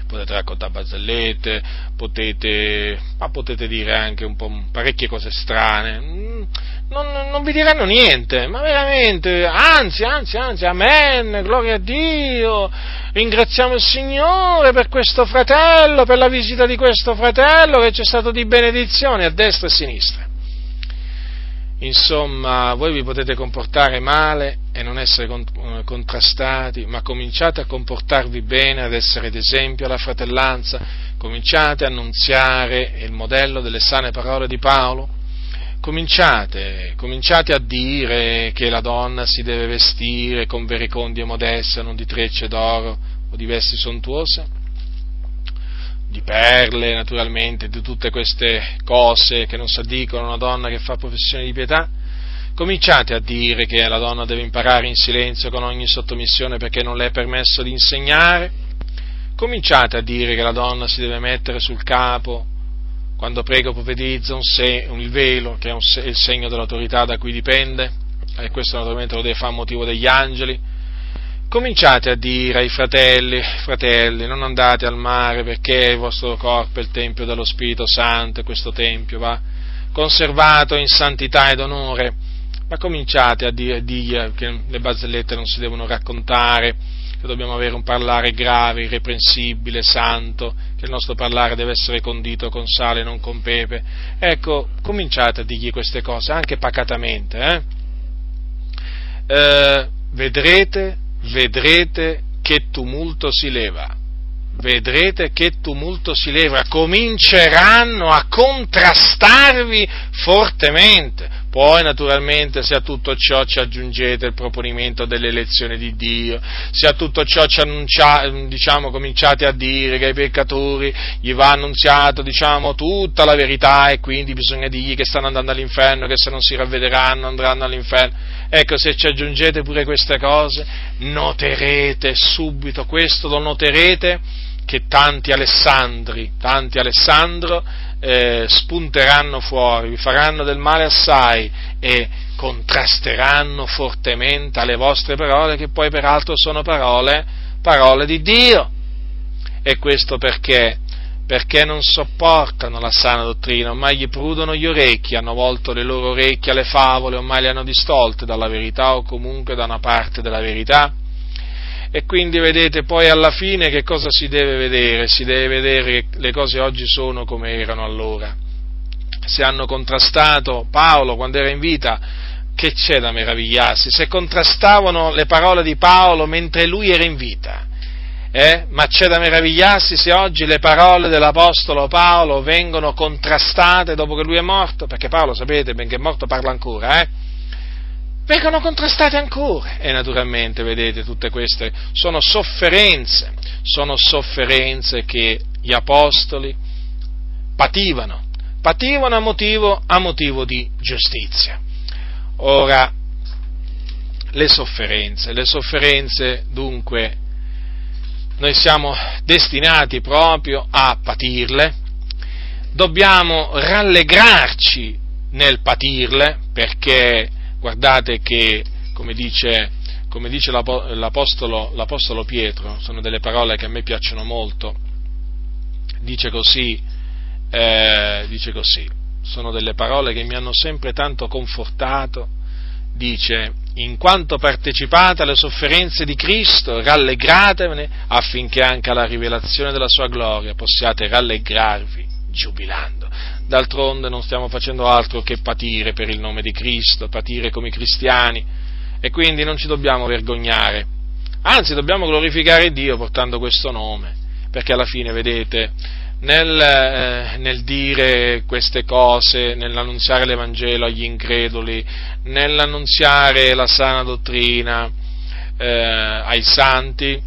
potete raccontare barzellette, potete, ma potete dire anche un po' parecchie cose strane, mm, non, non, vi diranno niente, ma veramente, anzi, anzi, anzi, amen, gloria a Dio, ringraziamo il Signore per questo fratello, per la visita di questo fratello che c'è stato di benedizione a destra e a sinistra. Insomma, voi vi potete comportare male e non essere eh, contrastati, ma cominciate a comportarvi bene, ad essere d'esempio alla fratellanza, cominciate a annunziare il modello delle sane parole di Paolo, cominciate, cominciate a dire che la donna si deve vestire con verecondie modeste, non di trecce d'oro o di vesti sontuose, di perle naturalmente, di tutte queste cose che non si addicono a una donna che fa professione di pietà, cominciate a dire che la donna deve imparare in silenzio con ogni sottomissione perché non le è permesso di insegnare, cominciate a dire che la donna si deve mettere sul capo quando prega o profetizza un se, il velo, che è, un, è il segno dell'autorità da cui dipende, e questo naturalmente lo deve fare a motivo degli angeli, cominciate a dire ai fratelli, fratelli, non andate al mare perché il vostro corpo è il Tempio dello Spirito Santo questo Tempio va conservato in santità ed onore, ma cominciate a dire, dire che le barzellette non si devono raccontare, che dobbiamo avere un parlare grave, irreprensibile, santo, che il nostro parlare deve essere condito con sale, non con pepe. Ecco, cominciate a dirgli queste cose, anche pacatamente. Eh? Eh, vedrete vedrete che tumulto si leva. Vedrete che tumulto si leva, cominceranno a contrastarvi fortemente. Poi naturalmente se a tutto ciò ci aggiungete il proponimento dell'elezione di Dio, se a tutto ciò ci diciamo, cominciate a dire che ai peccatori gli va annunziato diciamo, tutta la verità e quindi bisogna dirgli che stanno andando all'inferno, che se non si ravvederanno andranno all'inferno. Ecco, se ci aggiungete pure queste cose, noterete subito, questo lo noterete, che tanti Alessandri, tanti Alessandro eh, spunteranno fuori, vi faranno del male assai e contrasteranno fortemente alle vostre parole, che poi peraltro sono parole, parole di Dio. E questo perché? Perché non sopportano la sana dottrina, ormai gli prudono gli orecchi, hanno volto le loro orecchie alle favole, ormai le hanno distolte dalla verità o comunque da una parte della verità e quindi vedete poi alla fine che cosa si deve vedere? Si deve vedere che le cose oggi sono come erano allora. Se hanno contrastato Paolo quando era in vita, che c'è da meravigliarsi? Se contrastavano le parole di Paolo mentre lui era in vita, eh? ma c'è da meravigliarsi se oggi le parole dell'Apostolo Paolo vengono contrastate dopo che lui è morto, perché Paolo, sapete, benché è morto, parla ancora, eh? vengono contrastate ancora. E naturalmente, vedete, tutte queste sono sofferenze, sono sofferenze che gli apostoli pativano, pativano a motivo, a motivo di giustizia. Ora, le sofferenze, le sofferenze dunque noi siamo destinati proprio a patirle, dobbiamo rallegrarci nel patirle perché guardate che, come dice, come dice l'apostolo, l'apostolo, Pietro, sono delle parole che a me piacciono molto, dice così, eh, dice così, sono delle parole che mi hanno sempre tanto confortato, dice, in quanto partecipate alle sofferenze di Cristo, rallegratevene affinché anche alla rivelazione della sua gloria possiate rallegrarvi giubilando. D'altronde non stiamo facendo altro che patire per il nome di Cristo, patire come cristiani e quindi non ci dobbiamo vergognare, anzi dobbiamo glorificare Dio portando questo nome, perché alla fine, vedete, nel, eh, nel, dire queste cose, nell'annunziare l'Evangelo agli increduli, nell'annunziare la sana dottrina eh, ai santi,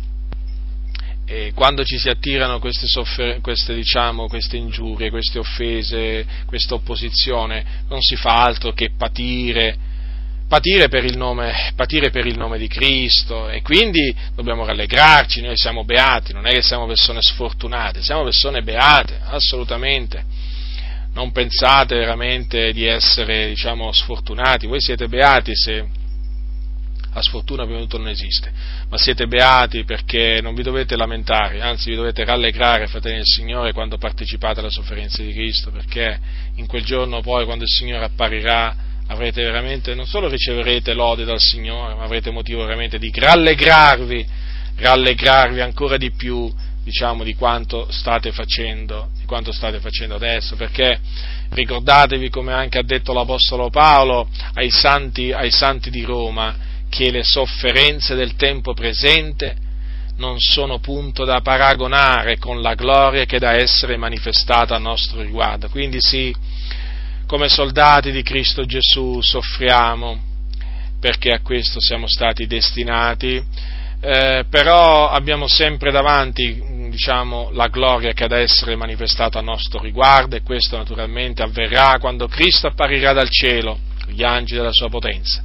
e quando ci si attirano queste, soffer- queste, diciamo, queste ingiurie, queste offese, questa opposizione, non si fa altro che patire, patire per, nome, patire per il nome di Cristo e quindi dobbiamo rallegrarci, noi siamo beati, non è che siamo persone sfortunate, siamo persone beate, assolutamente. Non pensate veramente di essere, diciamo, sfortunati, voi siete beati se la sfortuna prima di tutto non esiste, ma siete beati perché non vi dovete lamentare, anzi vi dovete rallegrare, fratelli del Signore, quando partecipate alla sofferenza di Cristo, perché in quel giorno poi, quando il Signore apparirà, avrete veramente, non solo riceverete lode dal Signore, ma avrete motivo veramente di rallegrarvi, rallegrarvi ancora di più, diciamo, di quanto state facendo, di quanto state facendo adesso, perché ricordatevi, come anche ha detto l'Apostolo Paolo ai santi, ai santi di Roma, che le sofferenze del tempo presente non sono punto da paragonare con la gloria che da essere manifestata a nostro riguardo. Quindi sì, come soldati di Cristo Gesù soffriamo perché a questo siamo stati destinati, eh, però abbiamo sempre davanti diciamo, la gloria che ha da essere manifestata a nostro riguardo e questo naturalmente avverrà quando Cristo apparirà dal cielo, gli angeli della sua potenza.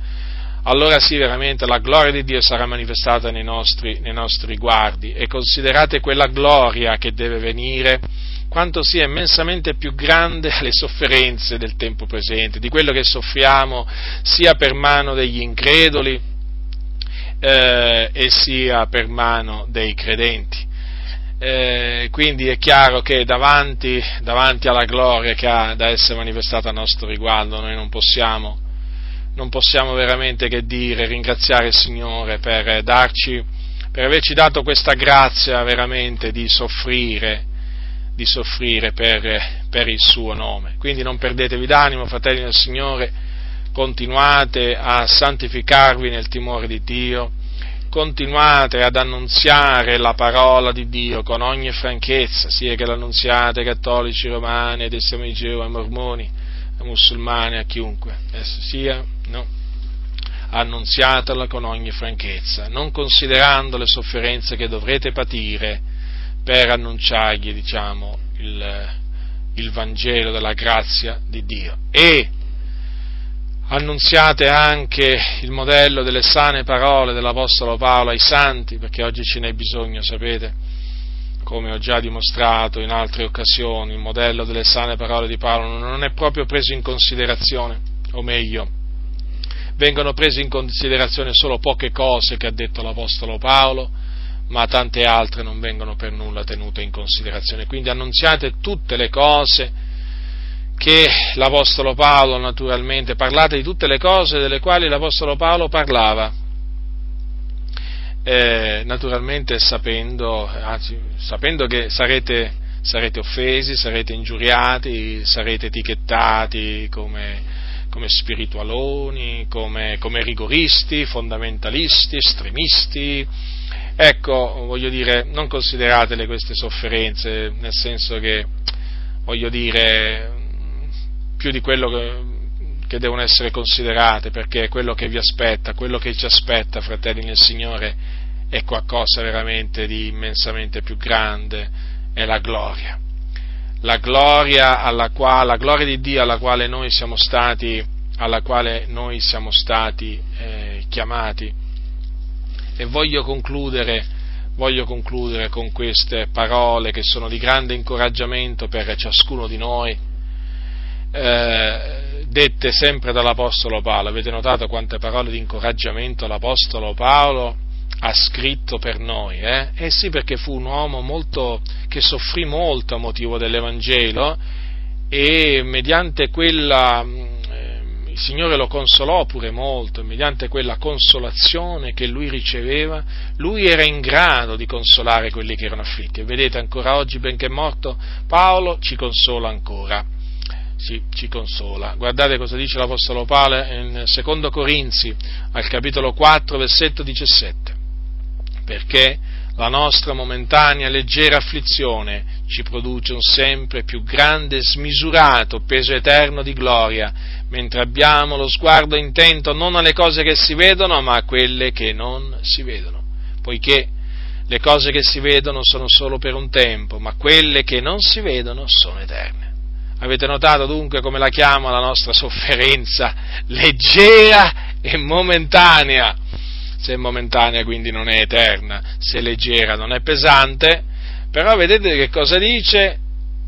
Allora sì, veramente la gloria di Dio sarà manifestata nei nostri, nei nostri riguardi. E considerate quella gloria che deve venire quanto sia immensamente più grande le sofferenze del tempo presente, di quello che soffriamo sia per mano degli increduli eh, e sia per mano dei credenti. Eh, quindi è chiaro che davanti, davanti, alla gloria che ha da essere manifestata a nostro riguardo noi non possiamo non possiamo veramente che dire, ringraziare il Signore per darci, per averci dato questa grazia veramente di soffrire, di soffrire per, per il suo nome. Quindi non perdetevi d'animo, fratelli del Signore, continuate a santificarvi nel timore di Dio, continuate ad annunziare la parola di Dio con ogni franchezza, sia che l'annunziate ai cattolici romani, ai testimoni di ai mormoni, ai musulmani, a chiunque esso sia no? annunziatela con ogni franchezza, non considerando le sofferenze che dovrete patire per annunciargli, diciamo, il, il Vangelo della grazia di Dio. E annunziate anche il modello delle sane parole dell'Apostolo Paolo ai santi, perché oggi ce n'è bisogno, sapete, come ho già dimostrato in altre occasioni, il modello delle sane parole di Paolo non è proprio preso in considerazione, o meglio, vengono prese in considerazione solo poche cose che ha detto l'Apostolo Paolo, ma tante altre non vengono per nulla tenute in considerazione. Quindi annunziate tutte le cose che l'Apostolo Paolo naturalmente, parlate di tutte le cose delle quali l'Apostolo Paolo parlava, eh, naturalmente sapendo, anzi, sapendo che sarete, sarete offesi, sarete ingiuriati, sarete etichettati come come spiritualoni, come, come rigoristi, fondamentalisti, estremisti. Ecco, voglio dire, non consideratele queste sofferenze, nel senso che, voglio dire, più di quello che, che devono essere considerate, perché quello che vi aspetta, quello che ci aspetta, fratelli nel Signore, è qualcosa veramente di immensamente più grande, è la gloria la gloria, alla quale, la gloria di Dio alla quale noi siamo stati, noi siamo stati eh, chiamati. E voglio concludere, voglio concludere con queste parole che sono di grande incoraggiamento per ciascuno di noi, eh, dette sempre dall'Apostolo Paolo. Avete notato quante parole di incoraggiamento l'Apostolo Paolo ha scritto per noi, eh? Eh sì, perché fu un uomo molto, che soffrì molto a motivo dell'Evangelo e mediante quella, il Signore lo consolò pure molto, mediante quella consolazione che lui riceveva, lui era in grado di consolare quelli che erano afflitti. E vedete, ancora oggi, benché morto, Paolo ci consola ancora. Sì, ci consola. Guardate cosa dice l'Apostolo Paolo in 2 Corinzi, al capitolo 4, versetto 17 perché la nostra momentanea leggera afflizione ci produce un sempre più grande smisurato peso eterno di gloria, mentre abbiamo lo sguardo intento non alle cose che si vedono, ma a quelle che non si vedono, poiché le cose che si vedono sono solo per un tempo, ma quelle che non si vedono sono eterne. Avete notato dunque come la chiamo la nostra sofferenza? Leggera e momentanea. Se è momentanea quindi non è eterna, se è leggera non è pesante, però vedete che cosa dice?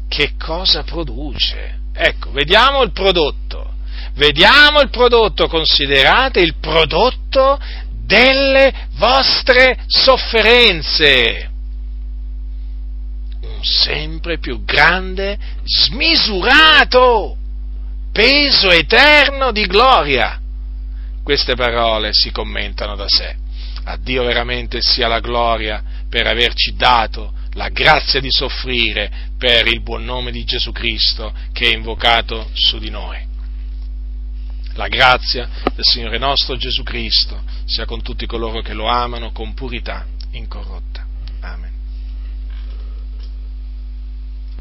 Che cosa produce? Ecco, vediamo il prodotto. Vediamo il prodotto, considerate il prodotto delle vostre sofferenze. Un sempre più grande, smisurato peso eterno di gloria. Queste parole si commentano da sé. A Dio veramente sia la gloria per averci dato la grazia di soffrire per il buon nome di Gesù Cristo che è invocato su di noi. La grazia del Signore nostro Gesù Cristo sia con tutti coloro che lo amano con purità incorrotta.